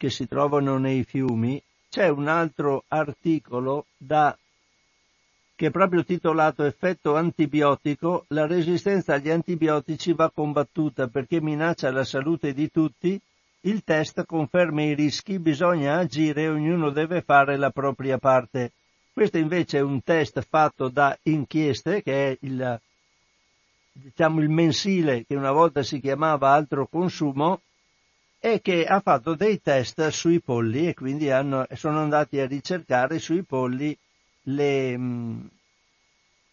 che si trovano nei fiumi, c'è un altro articolo da, che è proprio titolato Effetto antibiotico, la resistenza agli antibiotici va combattuta perché minaccia la salute di tutti, il test conferma i rischi, bisogna agire, ognuno deve fare la propria parte. Questo invece è un test fatto da Inchieste, che è il, diciamo, il mensile che una volta si chiamava altro consumo, e che ha fatto dei test sui polli e quindi hanno, sono andati a ricercare sui polli le, mm,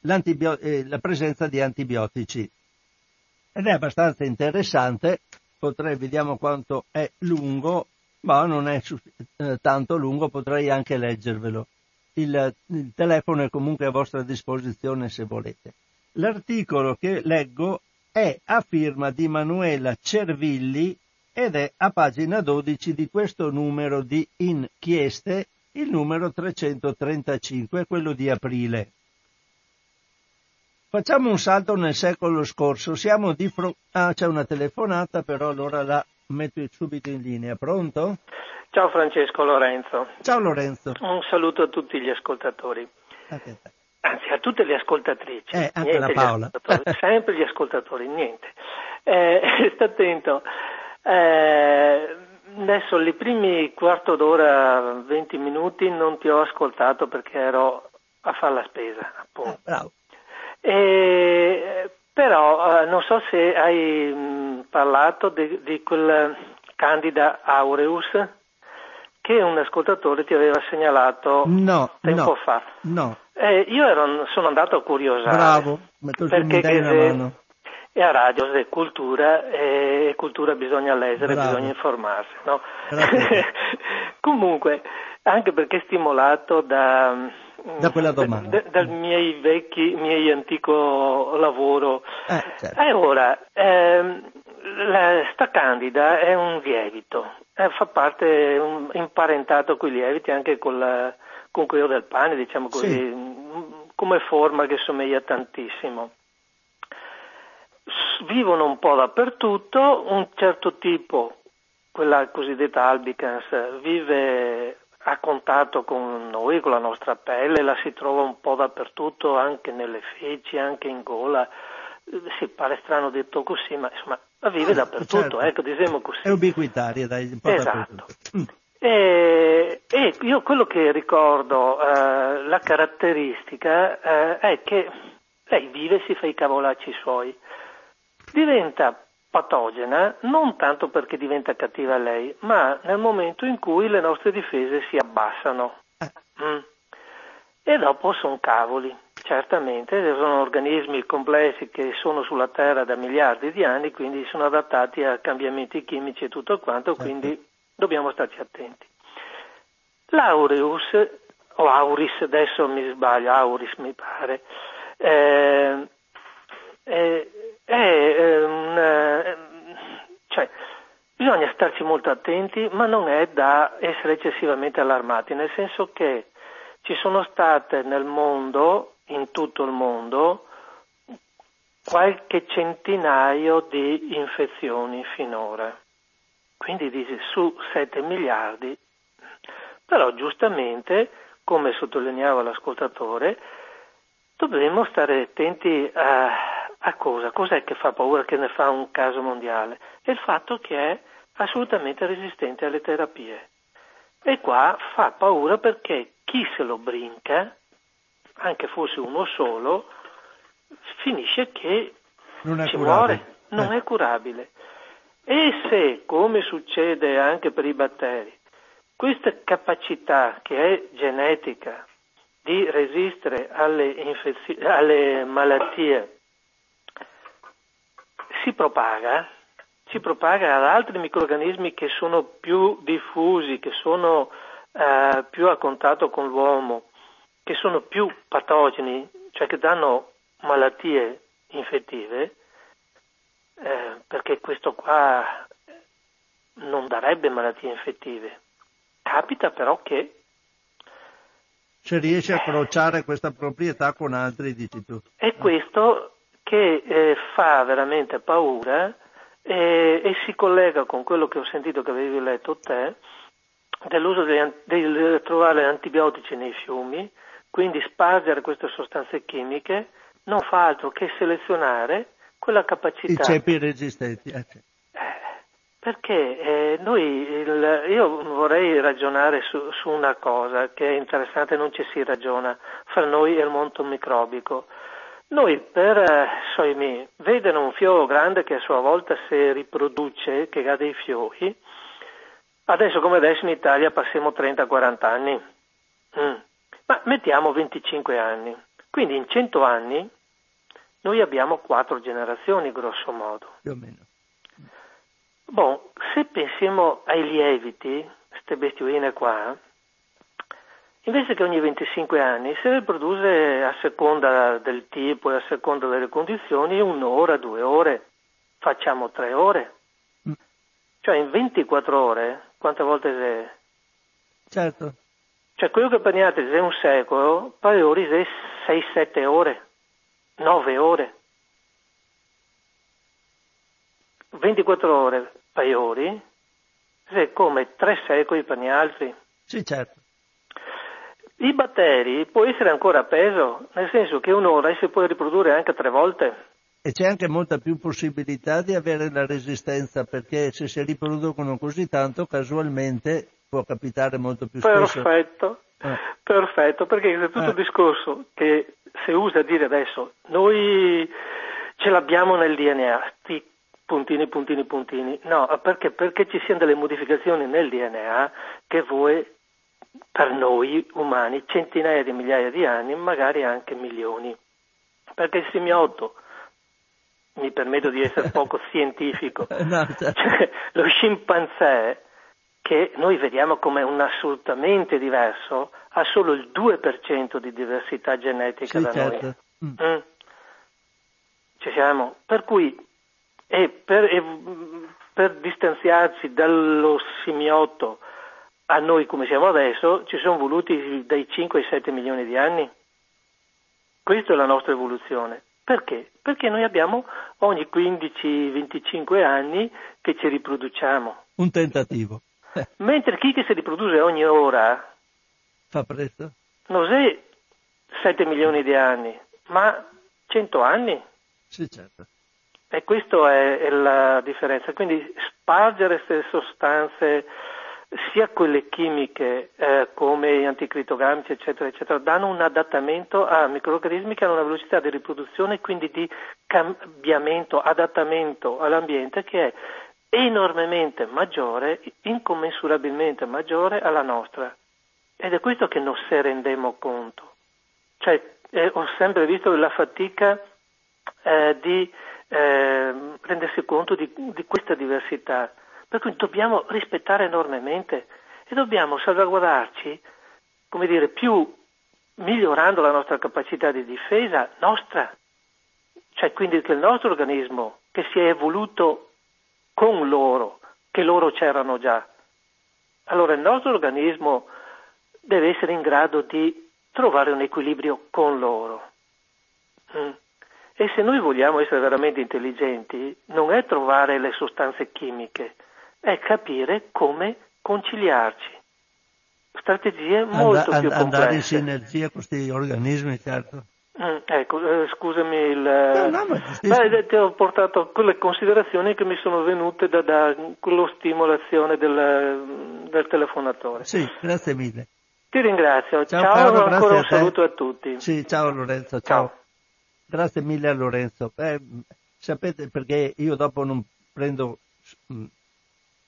eh, la presenza di antibiotici. Ed è abbastanza interessante, potrei, vediamo quanto è lungo, ma non è eh, tanto lungo, potrei anche leggervelo. Il, il telefono è comunque a vostra disposizione se volete. L'articolo che leggo è a firma di Manuela Cervilli ed è a pagina 12 di questo numero di inchieste, il numero 335, quello di aprile. Facciamo un salto nel secolo scorso, siamo di fronte... Ah, c'è una telefonata, però allora la metto subito in linea. Pronto? Ciao Francesco Lorenzo. Ciao Lorenzo. Un saluto a tutti gli ascoltatori. Okay. Anzi, a tutte le ascoltatrici. Eh, anche niente la Paola. sempre gli ascoltatori, niente. Eh, sta attento. Eh, adesso i primi quarto d'ora, 20 minuti non ti ho ascoltato perché ero a fare la spesa, appunto. Bravo. E Però eh, non so se hai mh, parlato di, di quel Candida aureus che un ascoltatore ti aveva segnalato no, tempo no, fa. No. Eh, io ero, sono andato a curiosare. Bravo, perché che è a radio, è cultura e cultura bisogna leggere, Bravo. bisogna informarsi. No? Comunque, anche perché stimolato da, da quella domanda. Da, dal miei vecchi, miei antico lavoro. Eh, certo. E ora, ehm, la, sta candida è un lievito, eh, fa parte, un, imparentato con i lieviti anche con, la, con quello del pane, diciamo così, sì. come forma che somiglia tantissimo vivono un po' dappertutto, un certo tipo, quella cosiddetta albicans, vive a contatto con noi, con la nostra pelle, la si trova un po' dappertutto, anche nelle feci, anche in gola. Si pare strano detto così, ma insomma la vive dappertutto, certo. ecco, diciamo così. È ubiquitaria, dai, un po' esatto. E, e, io quello che ricordo, eh, la caratteristica eh, è che lei vive e si fa i cavolacci suoi diventa patogena non tanto perché diventa cattiva lei, ma nel momento in cui le nostre difese si abbassano. Mm. E dopo sono cavoli, certamente, sono organismi complessi che sono sulla Terra da miliardi di anni, quindi sono adattati a cambiamenti chimici e tutto quanto, certo. quindi dobbiamo starci attenti. L'aureus, o auris, adesso mi sbaglio, auris mi pare, eh, eh, è un, eh, cioè, bisogna starci molto attenti, ma non è da essere eccessivamente allarmati, nel senso che ci sono state nel mondo, in tutto il mondo, qualche centinaio di infezioni finora, quindi dice su 7 miliardi, però giustamente, come sottolineava l'ascoltatore, dovremmo stare attenti a a cosa? Cos'è che fa paura che ne fa un caso mondiale? È il fatto che è assolutamente resistente alle terapie. E qua fa paura perché chi se lo brinca, anche fosse uno solo, finisce che ci muore, non eh. è curabile. E se, come succede anche per i batteri, questa capacità che è genetica di resistere alle, infezio- alle malattie si propaga, si propaga ad altri microrganismi che sono più diffusi, che sono eh, più a contatto con l'uomo, che sono più patogeni, cioè che danno malattie infettive, eh, perché questo qua non darebbe malattie infettive. Capita però che se riesce a crociare questa proprietà con altri, dici tu. E questo che eh, fa veramente paura eh, e si collega con quello che ho sentito che avevi letto te, dell'uso di trovare antibiotici nei fiumi, quindi spargere queste sostanze chimiche, non fa altro che selezionare quella capacità. I ceppi resistenti. Eh. eh perché eh, noi, il, io vorrei ragionare su, su, una cosa che è interessante, non ci si ragiona fra noi e il mondo microbico. Noi per eh, Soimi vedono un fiore grande che a sua volta si riproduce, che ha dei fiori. Adesso come adesso in Italia passiamo 30-40 anni. Mm. Ma mettiamo 25 anni. Quindi in 100 anni noi abbiamo quattro generazioni grosso modo. Più o meno. Bon, se pensiamo ai lieviti, queste bestioline qua, Invece che ogni 25 anni si riproduce a seconda del tipo e a seconda delle condizioni un'ora, due ore, facciamo tre ore. Mm. Cioè in 24 ore quante volte sei? Certo. Cioè quello che per gli altri è un secolo, poi ora è 6-7 ore, 9 ore. 24 ore paiori, è come tre secoli per gli altri. Sì, certo. I batteri può essere ancora peso, nel senso che un'ora si può riprodurre anche tre volte. E c'è anche molta più possibilità di avere la resistenza perché se si riproducono così tanto casualmente può capitare molto più spesso. Perfetto, eh. perfetto, perché è tutto eh. il discorso che si usa a dire adesso noi ce l'abbiamo nel DNA, sti puntini, puntini, puntini. No, perché? Perché ci siano delle modificazioni nel DNA che voi, per noi umani, centinaia di migliaia di anni, magari anche milioni. Perché il simioto, mi permetto di essere poco scientifico, no, certo. cioè, lo scimpanzé, che noi vediamo come un assolutamente diverso, ha solo il 2% di diversità genetica sì, da certo. noi. Mm. Mm. Ci siamo. Per cui e per, e per distanziarsi dallo simiotto a noi come siamo adesso ci sono voluti dai 5 ai 7 milioni di anni. Questa è la nostra evoluzione. Perché? Perché noi abbiamo ogni 15-25 anni che ci riproduciamo. Un tentativo. Mentre chi che si riproduce ogni ora fa presto? Non è 7 milioni di anni, ma 100 anni. Sì, certo. E questa è, è, la differenza. Quindi spargere queste sostanze, sia quelle chimiche eh, come gli anticritogamici, eccetera, eccetera, danno un adattamento a microorganismi che hanno una velocità di riproduzione e quindi di cambiamento, adattamento all'ambiente che è enormemente maggiore, incommensurabilmente maggiore alla nostra. Ed è questo che non se rendiamo conto. Cioè, eh, ho sempre visto la fatica eh, di eh, rendersi conto di, di questa diversità. Per cui dobbiamo rispettare enormemente e dobbiamo salvaguardarci, come dire, più migliorando la nostra capacità di difesa nostra, cioè quindi che il nostro organismo che si è evoluto con loro, che loro c'erano già. Allora il nostro organismo deve essere in grado di trovare un equilibrio con loro. Mm. E se noi vogliamo essere veramente intelligenti, non è trovare le sostanze chimiche, è capire come conciliarci. Strategie molto And- più complesse. Andare in sinergia con questi organismi, certo. Mm, ecco, eh, scusami il... No, no, Beh, ti ho portato quelle considerazioni che mi sono venute da, da quello stimolazione del, del telefonatore. Sì, grazie mille. Ti ringrazio. Ciao, ciao caro, ancora un saluto a tutti. Sì, ciao Lorenzo, ciao. Ciao. Grazie mille a Lorenzo. Eh, sapete perché io dopo non prendo, mm,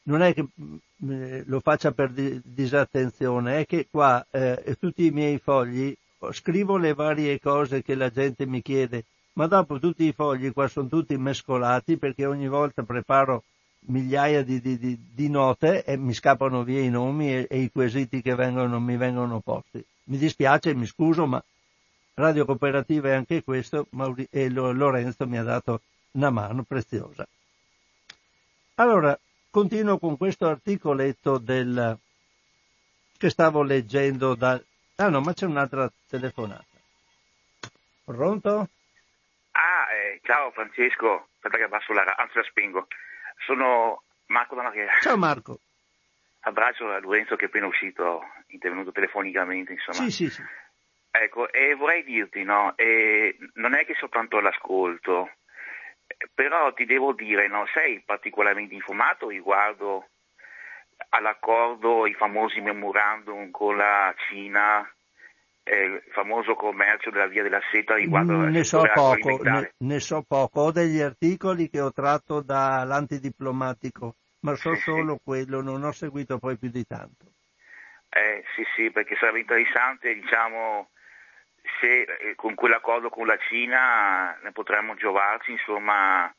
non è che mm, eh, lo faccia per di- disattenzione, è che qua eh, tutti i miei fogli scrivo le varie cose che la gente mi chiede, ma dopo tutti i fogli qua sono tutti mescolati perché ogni volta preparo migliaia di, di- di- di note e mi scappano via i nomi e, e i quesiti che vengono, mi vengono posti. Mi dispiace, mi scuso, ma Radio Cooperativa è anche questo Mauri- e Lo- Lorenzo mi ha dato una mano preziosa. Allora, continuo con questo articoletto del, che stavo leggendo da... Ah no, ma c'è un'altra telefonata. Pronto? Ah, eh, ciao Francesco, aspetta che abbasso la, anzi la spingo. Sono Marco da Marghera. Ciao Marco. Abbraccio a Lorenzo che è appena uscito, intervenuto telefonicamente, insomma. Sì, sì, sì. Ecco, e vorrei dirti, no, eh, non è che soltanto l'ascolto, però ti devo dire, no, sei particolarmente informato riguardo all'accordo, i famosi memorandum con la Cina, eh, il famoso commercio della via della seta riguardo Mm, ne so poco, ne, ne so poco. Ho degli articoli che ho tratto dall'antidiplomatico, ma so Sì, sì. solo quello, non ho seguito poi più di tanto. Eh, sì, sì, perché sarebbe interessante, diciamo, se eh, con quell'accordo con la Cina ne potremmo giovarci, insomma,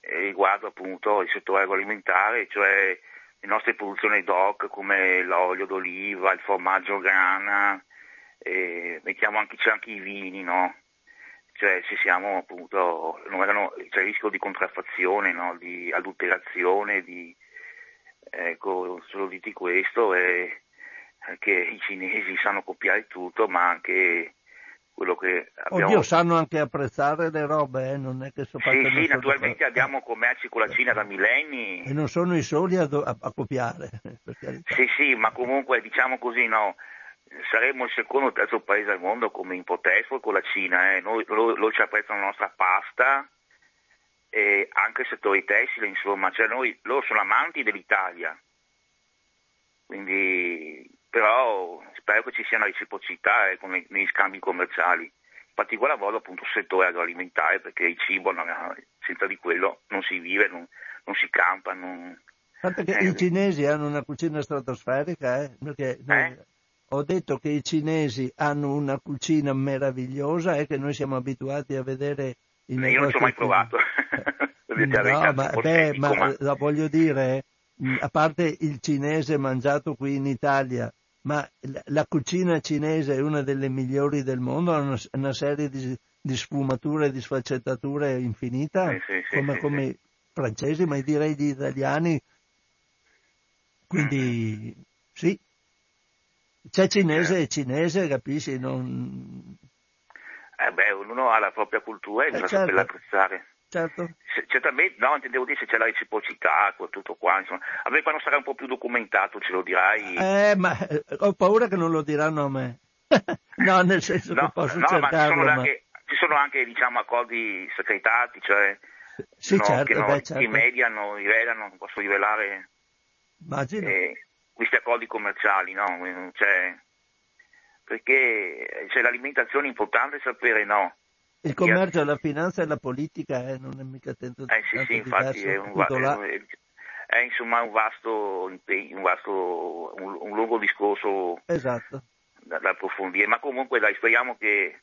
eh, riguardo appunto il settore agroalimentare, cioè le nostre produzioni DOC come l'olio d'oliva, il formaggio grana, eh, mettiamo anche, c'è anche i vini, no? Cioè se siamo appunto, erano- c'è il rischio di contraffazione, no? Di adulterazione, di, ecco, solo diti questo e che i cinesi sanno copiare tutto, ma anche quello che abbiamo... Oddio, sanno anche apprezzare le robe, eh? non è che sono Sì, sì, naturalmente abbiamo commerci con la Cina da millenni. E non sono i soli a, do- a- copiare. Sì, sì, ma comunque diciamo così, no, saremmo il secondo o terzo paese al mondo come import-export con la Cina, eh. Noi, loro, loro ci apprezzano la nostra pasta e anche il settore tessile, insomma, cioè noi, loro sono amanti dell'Italia. Quindi, però spero che ci sia una reciprocità eh, con negli scambi commerciali. particolar modo appunto il settore agroalimentare, perché il cibo non, senza di quello non si vive, non, non si campa. Non... Tanto che eh, i cinesi hanno una cucina stratosferica, eh? Perché noi, eh? ho detto che i cinesi hanno una cucina meravigliosa e che noi siamo abituati a vedere i Io non ci ho mai provato. no, ma, beh, ma, ma... voglio dire, a parte il cinese mangiato qui in Italia, ma la cucina cinese è una delle migliori del mondo, ha una, una serie di, di, sfumature e di sfaccettature infinita, sì, sì, sì, come, come i francesi, ma direi gli italiani. Quindi sì, c'è cinese e cinese, capisci? Non... Eh beh, ognuno ha la propria cultura e eh, certo. saperla apprezzare. Certo. certamente, no, intendevo dire se c'è la reciprocità, tutto qua, insomma. A me quando sarà un po' più documentato ce lo dirai. Eh, ma eh, ho paura che non lo diranno a me. no, nel senso no, che posso no, cercarlo, ma ci sono, ma... Anche, ci sono anche, diciamo, accordi segretati, cioè... Sì, no, certo, che non, beh, certo. i media non rivelano, non posso rivelare eh, questi accordi commerciali, no? Cioè, perché cioè, l'alimentazione è importante sapere, no? Il commercio, ha... la finanza e la politica eh, non è mica tanto Eh sì, sì, infatti è un, è, è, insomma un vasto, un, vasto un, un lungo discorso esatto. da, da, approfondire, ma comunque dai, speriamo che,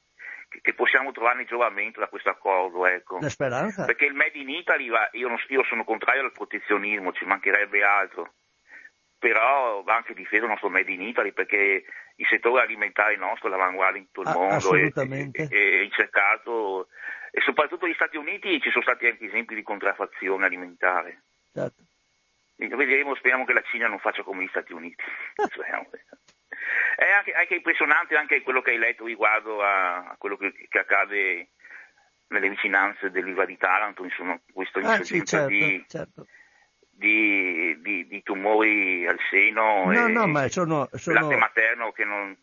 che, che possiamo trovare giovamento da questo accordo. Ecco. La speranza. Perché il Made in Italy, va, io, non, io sono contrario al protezionismo, ci mancherebbe altro però va anche difeso il nostro Made in Italy perché il settore alimentare nostro è l'avanguardia in tutto il ah, mondo e, è ricercato e soprattutto negli Stati Uniti ci sono stati anche esempi di contraffazione alimentare. Certo. Vedremo, speriamo che la Cina non faccia come gli Stati Uniti. è anche, anche, impressionante anche quello che hai letto riguardo a, quello che, che, accade nelle vicinanze dell'Iva di Taranto, insomma, questa ah, sì, certo, di, certo di, di, di tumori al seno no, no, ma sono, sono... latte materno che non...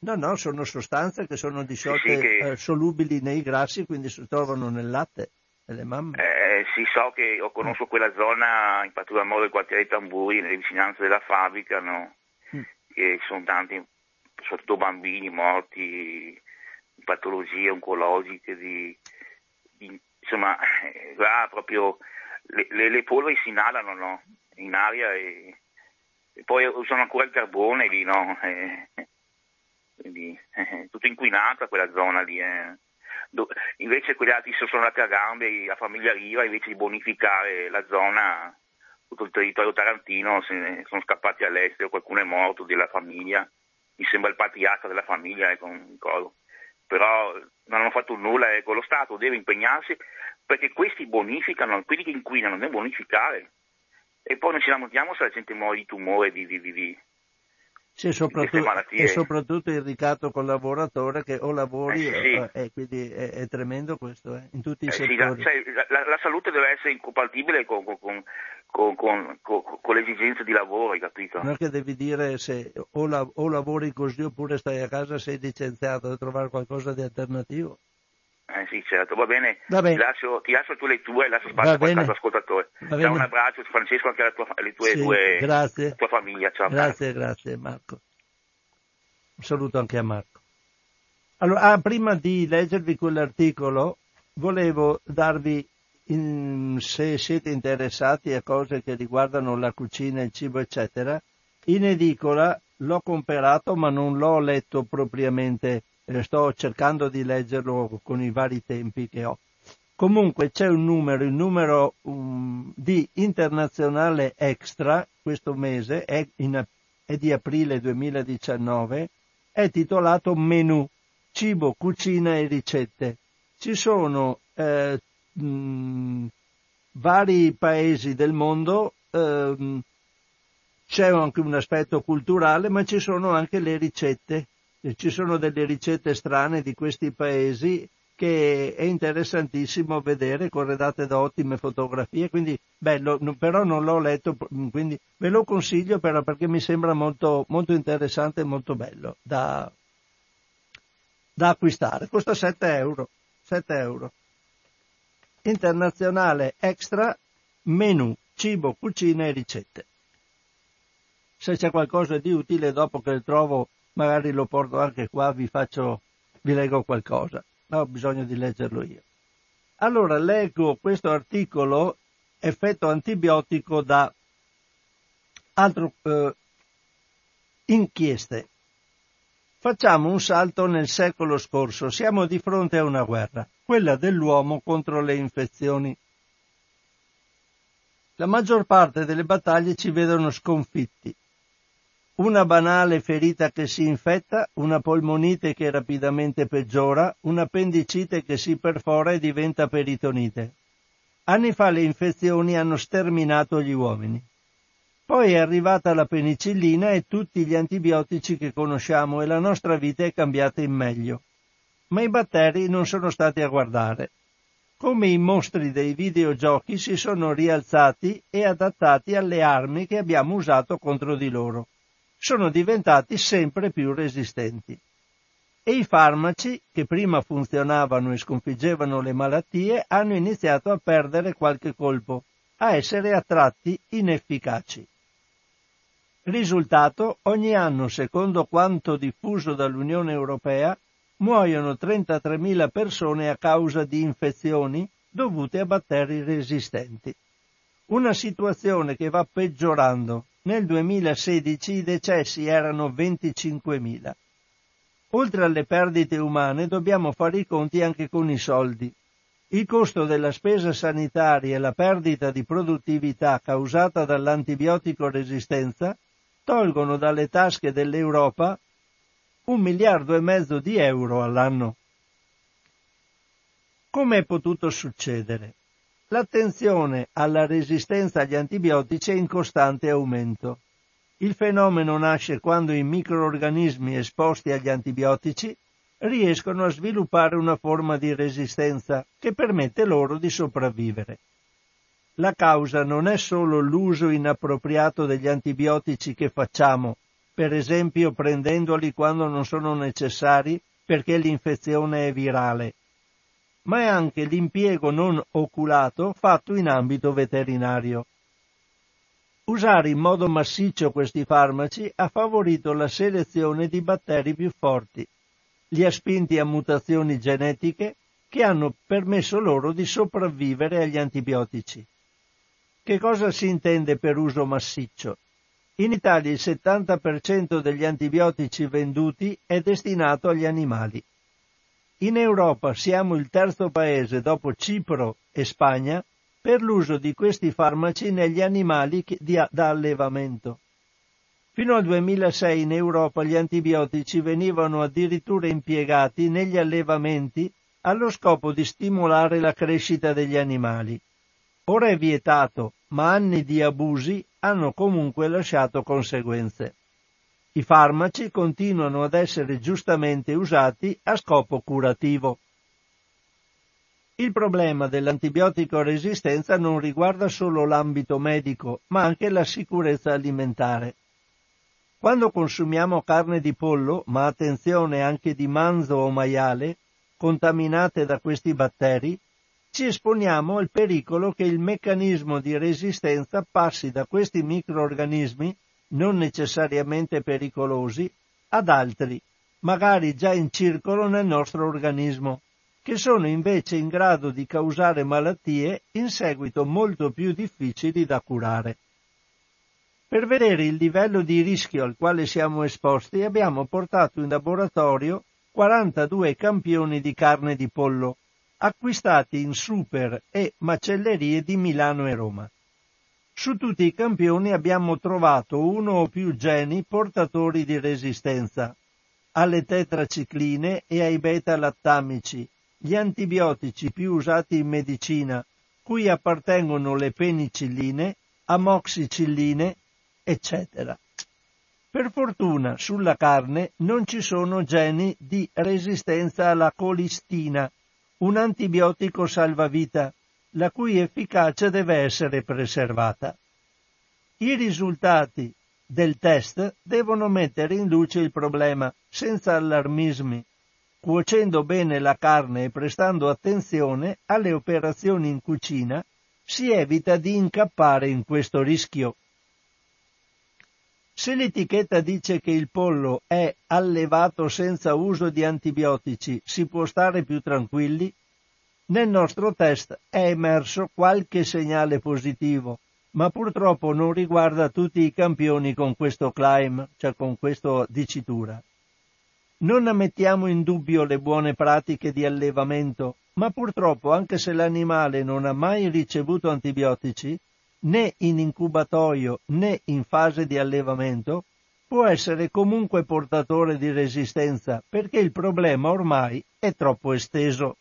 No, no, sono sostanze che sono disciolte sì, sì, che... eh, solubili nei grassi, quindi si trovano nel latte delle mamme. Eh, sì, so che io conosco quella zona, in particolar modo il quartiere Tamburi, nelle vicinanze della fabbrica, no? mm. che sono tanti, soprattutto bambini morti di patologie oncologiche, di, di, insomma, eh, là proprio le, le, polveri si inalano no? in aria e, e, poi usano ancora il carbone lì, no? E, quindi eh, tutto inquinata quella zona lì. Eh. Do, invece quegli altri si sono andati a gambe, la famiglia Riva, invece di bonificare la zona, tutto il territorio tarantino, sono scappati all'estero, qualcuno è morto della famiglia, mi sembra il patriarca della famiglia, ecco, però non hanno fatto nulla, ecco, lo Stato deve impegnarsi perché questi bonificano, quelli che inquinano devono bonificare e poi non ci lamentiamo se la gente muore di tumore, di, di, di, di sì, soprattutto, e soprattutto il ricatto collaboratore che o lavori eh, sì. e, e quindi è, è, tremendo questo eh, in tutti i eh, settori. Sì, la, la, la, salute deve essere incompatibile con, con, con, con, le esigenze di lavoro, hai capito? Non è che devi dire se o, la, o lavori così oppure stai a casa sei licenziato, devi trovare qualcosa di alternativo. Eh sì, certo, va bene. Va bene. Ti, lascio, ti lascio tu le tue e lascio spazio a ascoltatore. Ciao, un abbraccio Francesco anche alle tue, alle tue, sì, tue grazie. tua famiglia. Ciao. Grazie, grazie Marco. Un saluto anche a Marco. Allora, ah, prima di leggervi quell'articolo, volevo darvi, in, se siete interessati a cose che riguardano la cucina, il cibo, eccetera, in edicola l'ho comperato ma non l'ho letto propriamente sto cercando di leggerlo con i vari tempi che ho. Comunque c'è un numero, il numero um, di internazionale extra questo mese è, in, è di aprile 2019, è titolato Menù, cibo, cucina e ricette. Ci sono eh, mh, vari paesi del mondo, eh, c'è anche un aspetto culturale, ma ci sono anche le ricette ci sono delle ricette strane di questi paesi che è interessantissimo vedere, corredate da ottime fotografie, quindi bello, però non l'ho letto, quindi ve lo consiglio però perché mi sembra molto, molto interessante e molto bello da, da acquistare. Costa 7 euro, 7 euro. Internazionale extra, menu, cibo, cucina e ricette. Se c'è qualcosa di utile dopo che trovo magari lo porto anche qua, vi faccio, vi leggo qualcosa. ma ho bisogno di leggerlo io. Allora leggo questo articolo, effetto antibiotico da altro, eh, inchieste. Facciamo un salto nel secolo scorso, siamo di fronte a una guerra, quella dell'uomo contro le infezioni. La maggior parte delle battaglie ci vedono sconfitti. Una banale ferita che si infetta, una polmonite che rapidamente peggiora, un'appendicite che si perfora e diventa peritonite. Anni fa le infezioni hanno sterminato gli uomini. Poi è arrivata la penicillina e tutti gli antibiotici che conosciamo e la nostra vita è cambiata in meglio. Ma i batteri non sono stati a guardare. Come i mostri dei videogiochi si sono rialzati e adattati alle armi che abbiamo usato contro di loro. Sono diventati sempre più resistenti. E i farmaci, che prima funzionavano e sconfiggevano le malattie, hanno iniziato a perdere qualche colpo, a essere a tratti inefficaci. Risultato, ogni anno, secondo quanto diffuso dall'Unione Europea, muoiono 33.000 persone a causa di infezioni dovute a batteri resistenti. Una situazione che va peggiorando. Nel 2016 i decessi erano 25.000. Oltre alle perdite umane dobbiamo fare i conti anche con i soldi. Il costo della spesa sanitaria e la perdita di produttività causata dall'antibiotico resistenza tolgono dalle tasche dell'Europa un miliardo e mezzo di euro all'anno. Come è potuto succedere? L'attenzione alla resistenza agli antibiotici è in costante aumento. Il fenomeno nasce quando i microorganismi esposti agli antibiotici riescono a sviluppare una forma di resistenza che permette loro di sopravvivere. La causa non è solo l'uso inappropriato degli antibiotici che facciamo, per esempio prendendoli quando non sono necessari perché l'infezione è virale, ma è anche l'impiego non oculato fatto in ambito veterinario. Usare in modo massiccio questi farmaci ha favorito la selezione di batteri più forti, li ha spinti a mutazioni genetiche che hanno permesso loro di sopravvivere agli antibiotici. Che cosa si intende per uso massiccio? In Italia il 70% degli antibiotici venduti è destinato agli animali. In Europa siamo il terzo paese dopo Cipro e Spagna per l'uso di questi farmaci negli animali da allevamento. Fino al 2006 in Europa gli antibiotici venivano addirittura impiegati negli allevamenti allo scopo di stimolare la crescita degli animali. Ora è vietato, ma anni di abusi hanno comunque lasciato conseguenze. I farmaci continuano ad essere giustamente usati a scopo curativo. Il problema dell'antibiotico resistenza non riguarda solo l'ambito medico, ma anche la sicurezza alimentare. Quando consumiamo carne di pollo, ma attenzione anche di manzo o maiale, contaminate da questi batteri, ci esponiamo al pericolo che il meccanismo di resistenza passi da questi microorganismi, non necessariamente pericolosi, ad altri, magari già in circolo nel nostro organismo, che sono invece in grado di causare malattie in seguito molto più difficili da curare. Per vedere il livello di rischio al quale siamo esposti abbiamo portato in laboratorio 42 campioni di carne di pollo, acquistati in super e macellerie di Milano e Roma. Su tutti i campioni abbiamo trovato uno o più geni portatori di resistenza alle tetracicline e ai beta-lattamici, gli antibiotici più usati in medicina, cui appartengono le penicilline, amoxicilline, eccetera. Per fortuna sulla carne non ci sono geni di resistenza alla colistina, un antibiotico salvavita, la cui efficacia deve essere preservata. I risultati del test devono mettere in luce il problema senza allarmismi, cuocendo bene la carne e prestando attenzione alle operazioni in cucina, si evita di incappare in questo rischio. Se l'etichetta dice che il pollo è allevato senza uso di antibiotici, si può stare più tranquilli? Nel nostro test è emerso qualche segnale positivo, ma purtroppo non riguarda tutti i campioni con questo claim, cioè con questa dicitura. Non ammettiamo in dubbio le buone pratiche di allevamento, ma purtroppo anche se l'animale non ha mai ricevuto antibiotici, né in incubatoio né in fase di allevamento, può essere comunque portatore di resistenza perché il problema ormai è troppo esteso.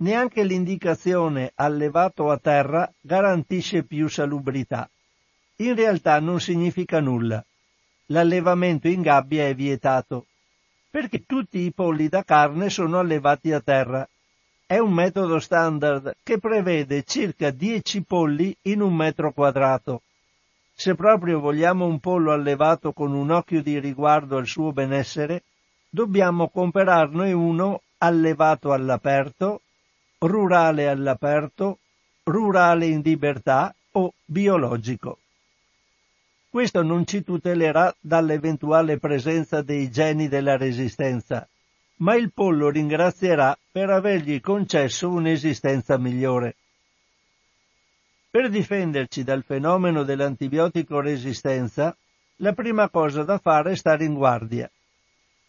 Neanche l'indicazione allevato a terra garantisce più salubrità. In realtà non significa nulla. L'allevamento in gabbia è vietato, perché tutti i polli da carne sono allevati a terra è un metodo standard che prevede circa 10 polli in un metro quadrato. Se proprio vogliamo un pollo allevato con un occhio di riguardo al suo benessere, dobbiamo comprarne uno allevato all'aperto, rurale all'aperto, rurale in libertà o biologico. Questo non ci tutelerà dall'eventuale presenza dei geni della resistenza, ma il pollo ringrazierà per avergli concesso un'esistenza migliore. Per difenderci dal fenomeno dell'antibiotico resistenza, la prima cosa da fare è stare in guardia.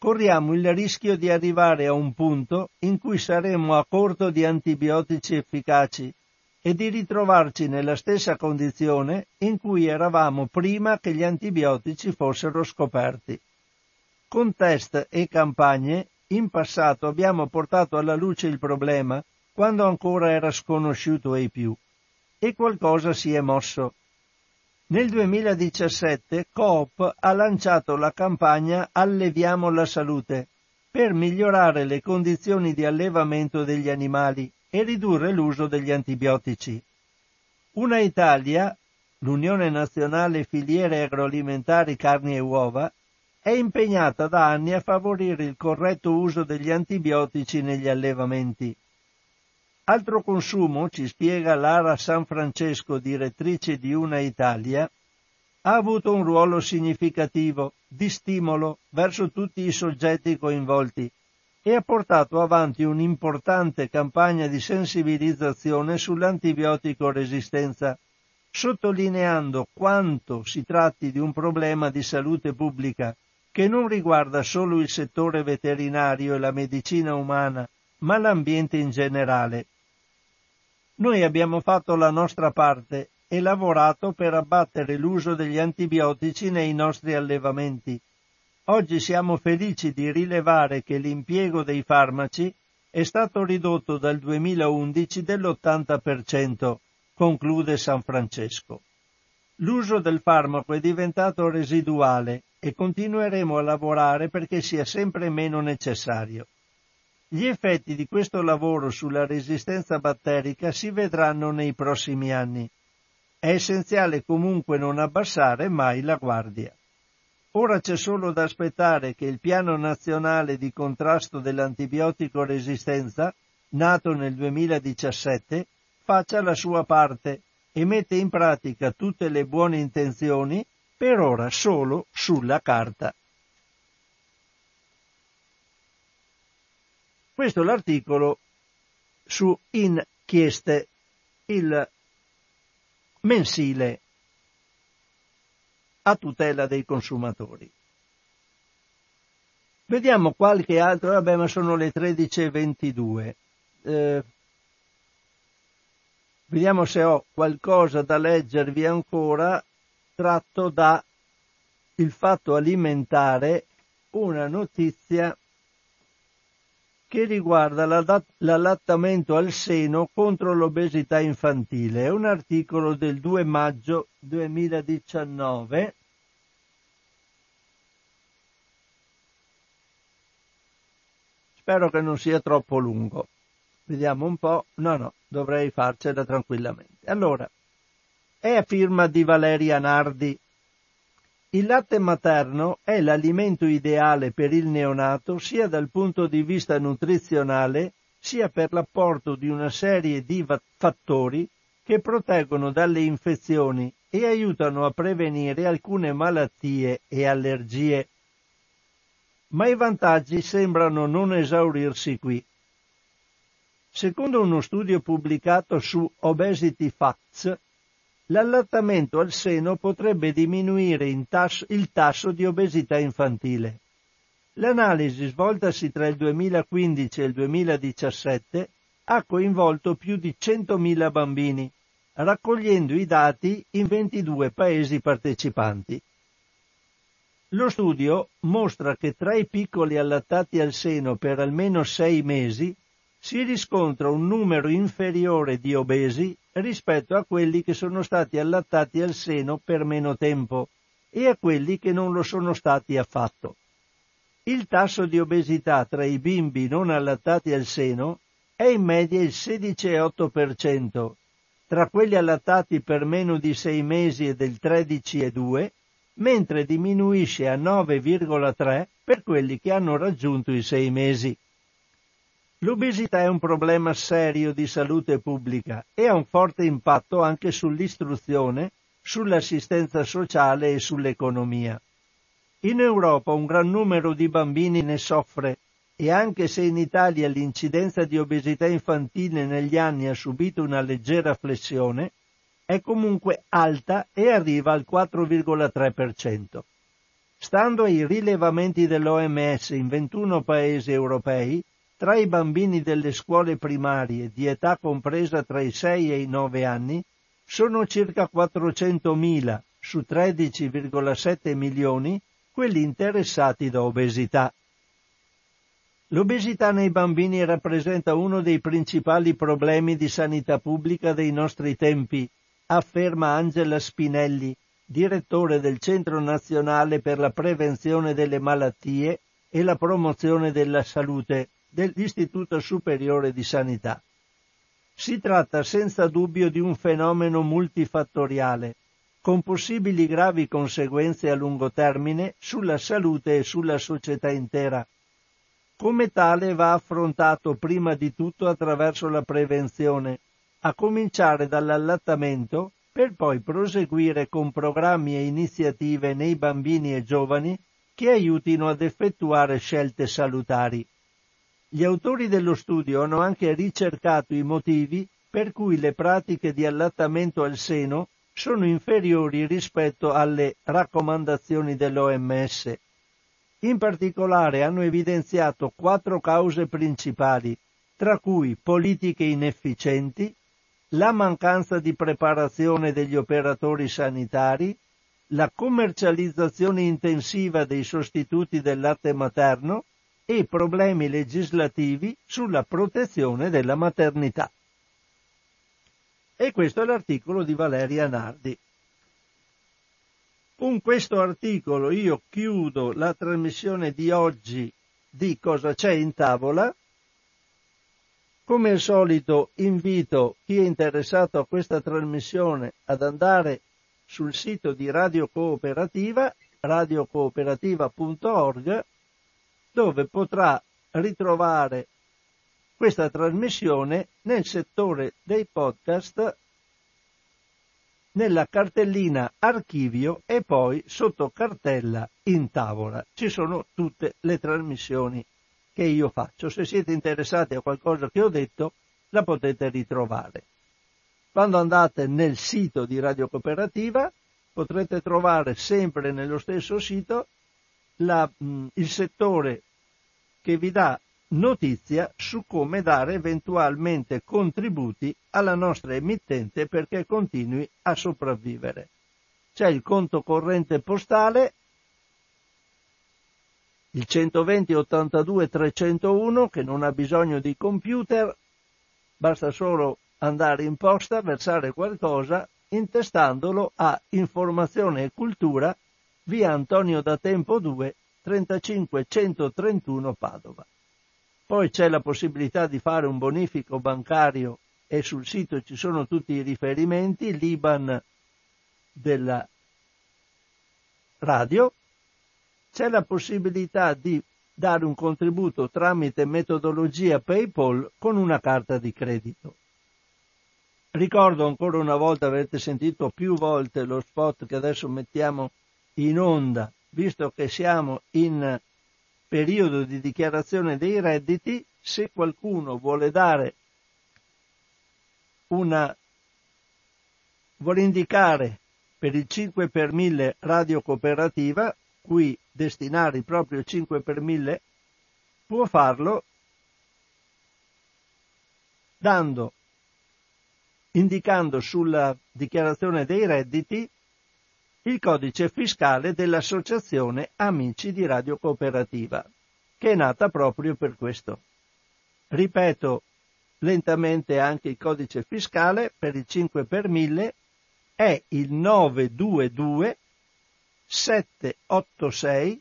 Corriamo il rischio di arrivare a un punto in cui saremo a corto di antibiotici efficaci e di ritrovarci nella stessa condizione in cui eravamo prima che gli antibiotici fossero scoperti. Con test e campagne in passato abbiamo portato alla luce il problema quando ancora era sconosciuto ai più e qualcosa si è mosso. Nel 2017 Coop ha lanciato la campagna Alleviamo la salute per migliorare le condizioni di allevamento degli animali e ridurre l'uso degli antibiotici. Una Italia, l'Unione Nazionale Filiere Agroalimentari Carni e Uova, è impegnata da anni a favorire il corretto uso degli antibiotici negli allevamenti. Altro consumo, ci spiega Lara San Francesco, direttrice di Una Italia, ha avuto un ruolo significativo di stimolo verso tutti i soggetti coinvolti e ha portato avanti un'importante campagna di sensibilizzazione sull'antibiotico resistenza, sottolineando quanto si tratti di un problema di salute pubblica che non riguarda solo il settore veterinario e la medicina umana, ma l'ambiente in generale. Noi abbiamo fatto la nostra parte e lavorato per abbattere l'uso degli antibiotici nei nostri allevamenti. Oggi siamo felici di rilevare che l'impiego dei farmaci è stato ridotto dal 2011 dell'80%, conclude San Francesco. L'uso del farmaco è diventato residuale e continueremo a lavorare perché sia sempre meno necessario. Gli effetti di questo lavoro sulla resistenza batterica si vedranno nei prossimi anni. È essenziale comunque non abbassare mai la guardia. Ora c'è solo da aspettare che il piano nazionale di contrasto dell'antibiotico resistenza, nato nel 2017, faccia la sua parte e mette in pratica tutte le buone intenzioni per ora solo sulla carta. Questo è l'articolo su Inchieste, il mensile a tutela dei consumatori. Vediamo qualche altro, vabbè ma sono le 13.22. Eh, vediamo se ho qualcosa da leggervi ancora tratto da il fatto alimentare una notizia che riguarda l'allattamento al seno contro l'obesità infantile. È un articolo del 2 maggio 2019. Spero che non sia troppo lungo. Vediamo un po'. No, no, dovrei farcela tranquillamente. Allora, è a firma di Valeria Nardi. Il latte materno è l'alimento ideale per il neonato sia dal punto di vista nutrizionale sia per l'apporto di una serie di fattori che proteggono dalle infezioni e aiutano a prevenire alcune malattie e allergie. Ma i vantaggi sembrano non esaurirsi qui. Secondo uno studio pubblicato su Obesity Facts, l'allattamento al seno potrebbe diminuire tasso, il tasso di obesità infantile. L'analisi svoltasi tra il 2015 e il 2017 ha coinvolto più di 100.000 bambini, raccogliendo i dati in 22 paesi partecipanti. Lo studio mostra che tra i piccoli allattati al seno per almeno sei mesi si riscontra un numero inferiore di obesi rispetto a quelli che sono stati allattati al seno per meno tempo e a quelli che non lo sono stati affatto. Il tasso di obesità tra i bimbi non allattati al seno è in media il 16,8%, tra quelli allattati per meno di 6 mesi è del 13,2%, mentre diminuisce a 9,3% per quelli che hanno raggiunto i 6 mesi. L'obesità è un problema serio di salute pubblica e ha un forte impatto anche sull'istruzione, sull'assistenza sociale e sull'economia. In Europa un gran numero di bambini ne soffre e anche se in Italia l'incidenza di obesità infantile negli anni ha subito una leggera flessione, è comunque alta e arriva al 4,3%. Stando ai rilevamenti dell'OMS in 21 paesi europei, tra i bambini delle scuole primarie di età compresa tra i 6 e i 9 anni sono circa 400.000 su 13,7 milioni quelli interessati da obesità. L'obesità nei bambini rappresenta uno dei principali problemi di sanità pubblica dei nostri tempi, afferma Angela Spinelli, direttore del Centro Nazionale per la Prevenzione delle Malattie e la Promozione della Salute dell'Istituto Superiore di Sanità. Si tratta senza dubbio di un fenomeno multifattoriale, con possibili gravi conseguenze a lungo termine sulla salute e sulla società intera. Come tale va affrontato prima di tutto attraverso la prevenzione, a cominciare dall'allattamento per poi proseguire con programmi e iniziative nei bambini e giovani che aiutino ad effettuare scelte salutari. Gli autori dello studio hanno anche ricercato i motivi per cui le pratiche di allattamento al seno sono inferiori rispetto alle raccomandazioni dell'OMS. In particolare hanno evidenziato quattro cause principali, tra cui politiche inefficienti, la mancanza di preparazione degli operatori sanitari, la commercializzazione intensiva dei sostituti del latte materno e problemi legislativi sulla protezione della maternità. E questo è l'articolo di Valeria Nardi. Con questo articolo io chiudo la trasmissione di oggi di Cosa c'è in tavola. Come al solito invito chi è interessato a questa trasmissione ad andare sul sito di Radio Cooperativa, radiocooperativa.org dove potrà ritrovare questa trasmissione nel settore dei podcast nella cartellina archivio e poi sotto cartella in tavola. Ci sono tutte le trasmissioni che io faccio. Se siete interessati a qualcosa che ho detto, la potete ritrovare. Quando andate nel sito di Radio Cooperativa potrete trovare sempre nello stesso sito la, mh, il settore che vi dà notizia su come dare eventualmente contributi alla nostra emittente perché continui a sopravvivere. C'è il conto corrente postale, il 120 82 301 che non ha bisogno di computer, basta solo andare in posta, versare qualcosa, intestandolo a Informazione e Cultura via Antonio da Tempo 2 35 131 Padova. Poi c'è la possibilità di fare un bonifico bancario e sul sito ci sono tutti i riferimenti, l'IBAN della radio, c'è la possibilità di dare un contributo tramite metodologia PayPal con una carta di credito. Ricordo ancora una volta, avete sentito più volte lo spot che adesso mettiamo in onda, visto che siamo in periodo di dichiarazione dei redditi, se qualcuno vuole dare una vuole indicare per il 5 per 1000 radio cooperativa, cui destinare il proprio 5 per 1000, può farlo dando, indicando sulla dichiarazione dei redditi il codice fiscale dell'Associazione Amici di Radio Cooperativa, che è nata proprio per questo. Ripeto lentamente anche il codice fiscale per il 5 per 1000 è il 922 786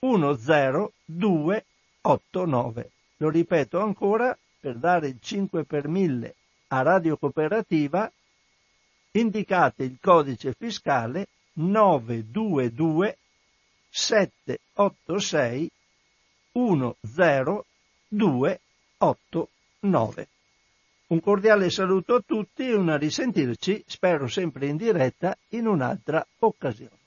10289. Lo ripeto ancora, per dare il 5 per 1000 a Radio Cooperativa, indicate il codice fiscale 922 786 10289. Un cordiale saluto a tutti e una risentirci, spero sempre in diretta, in un'altra occasione.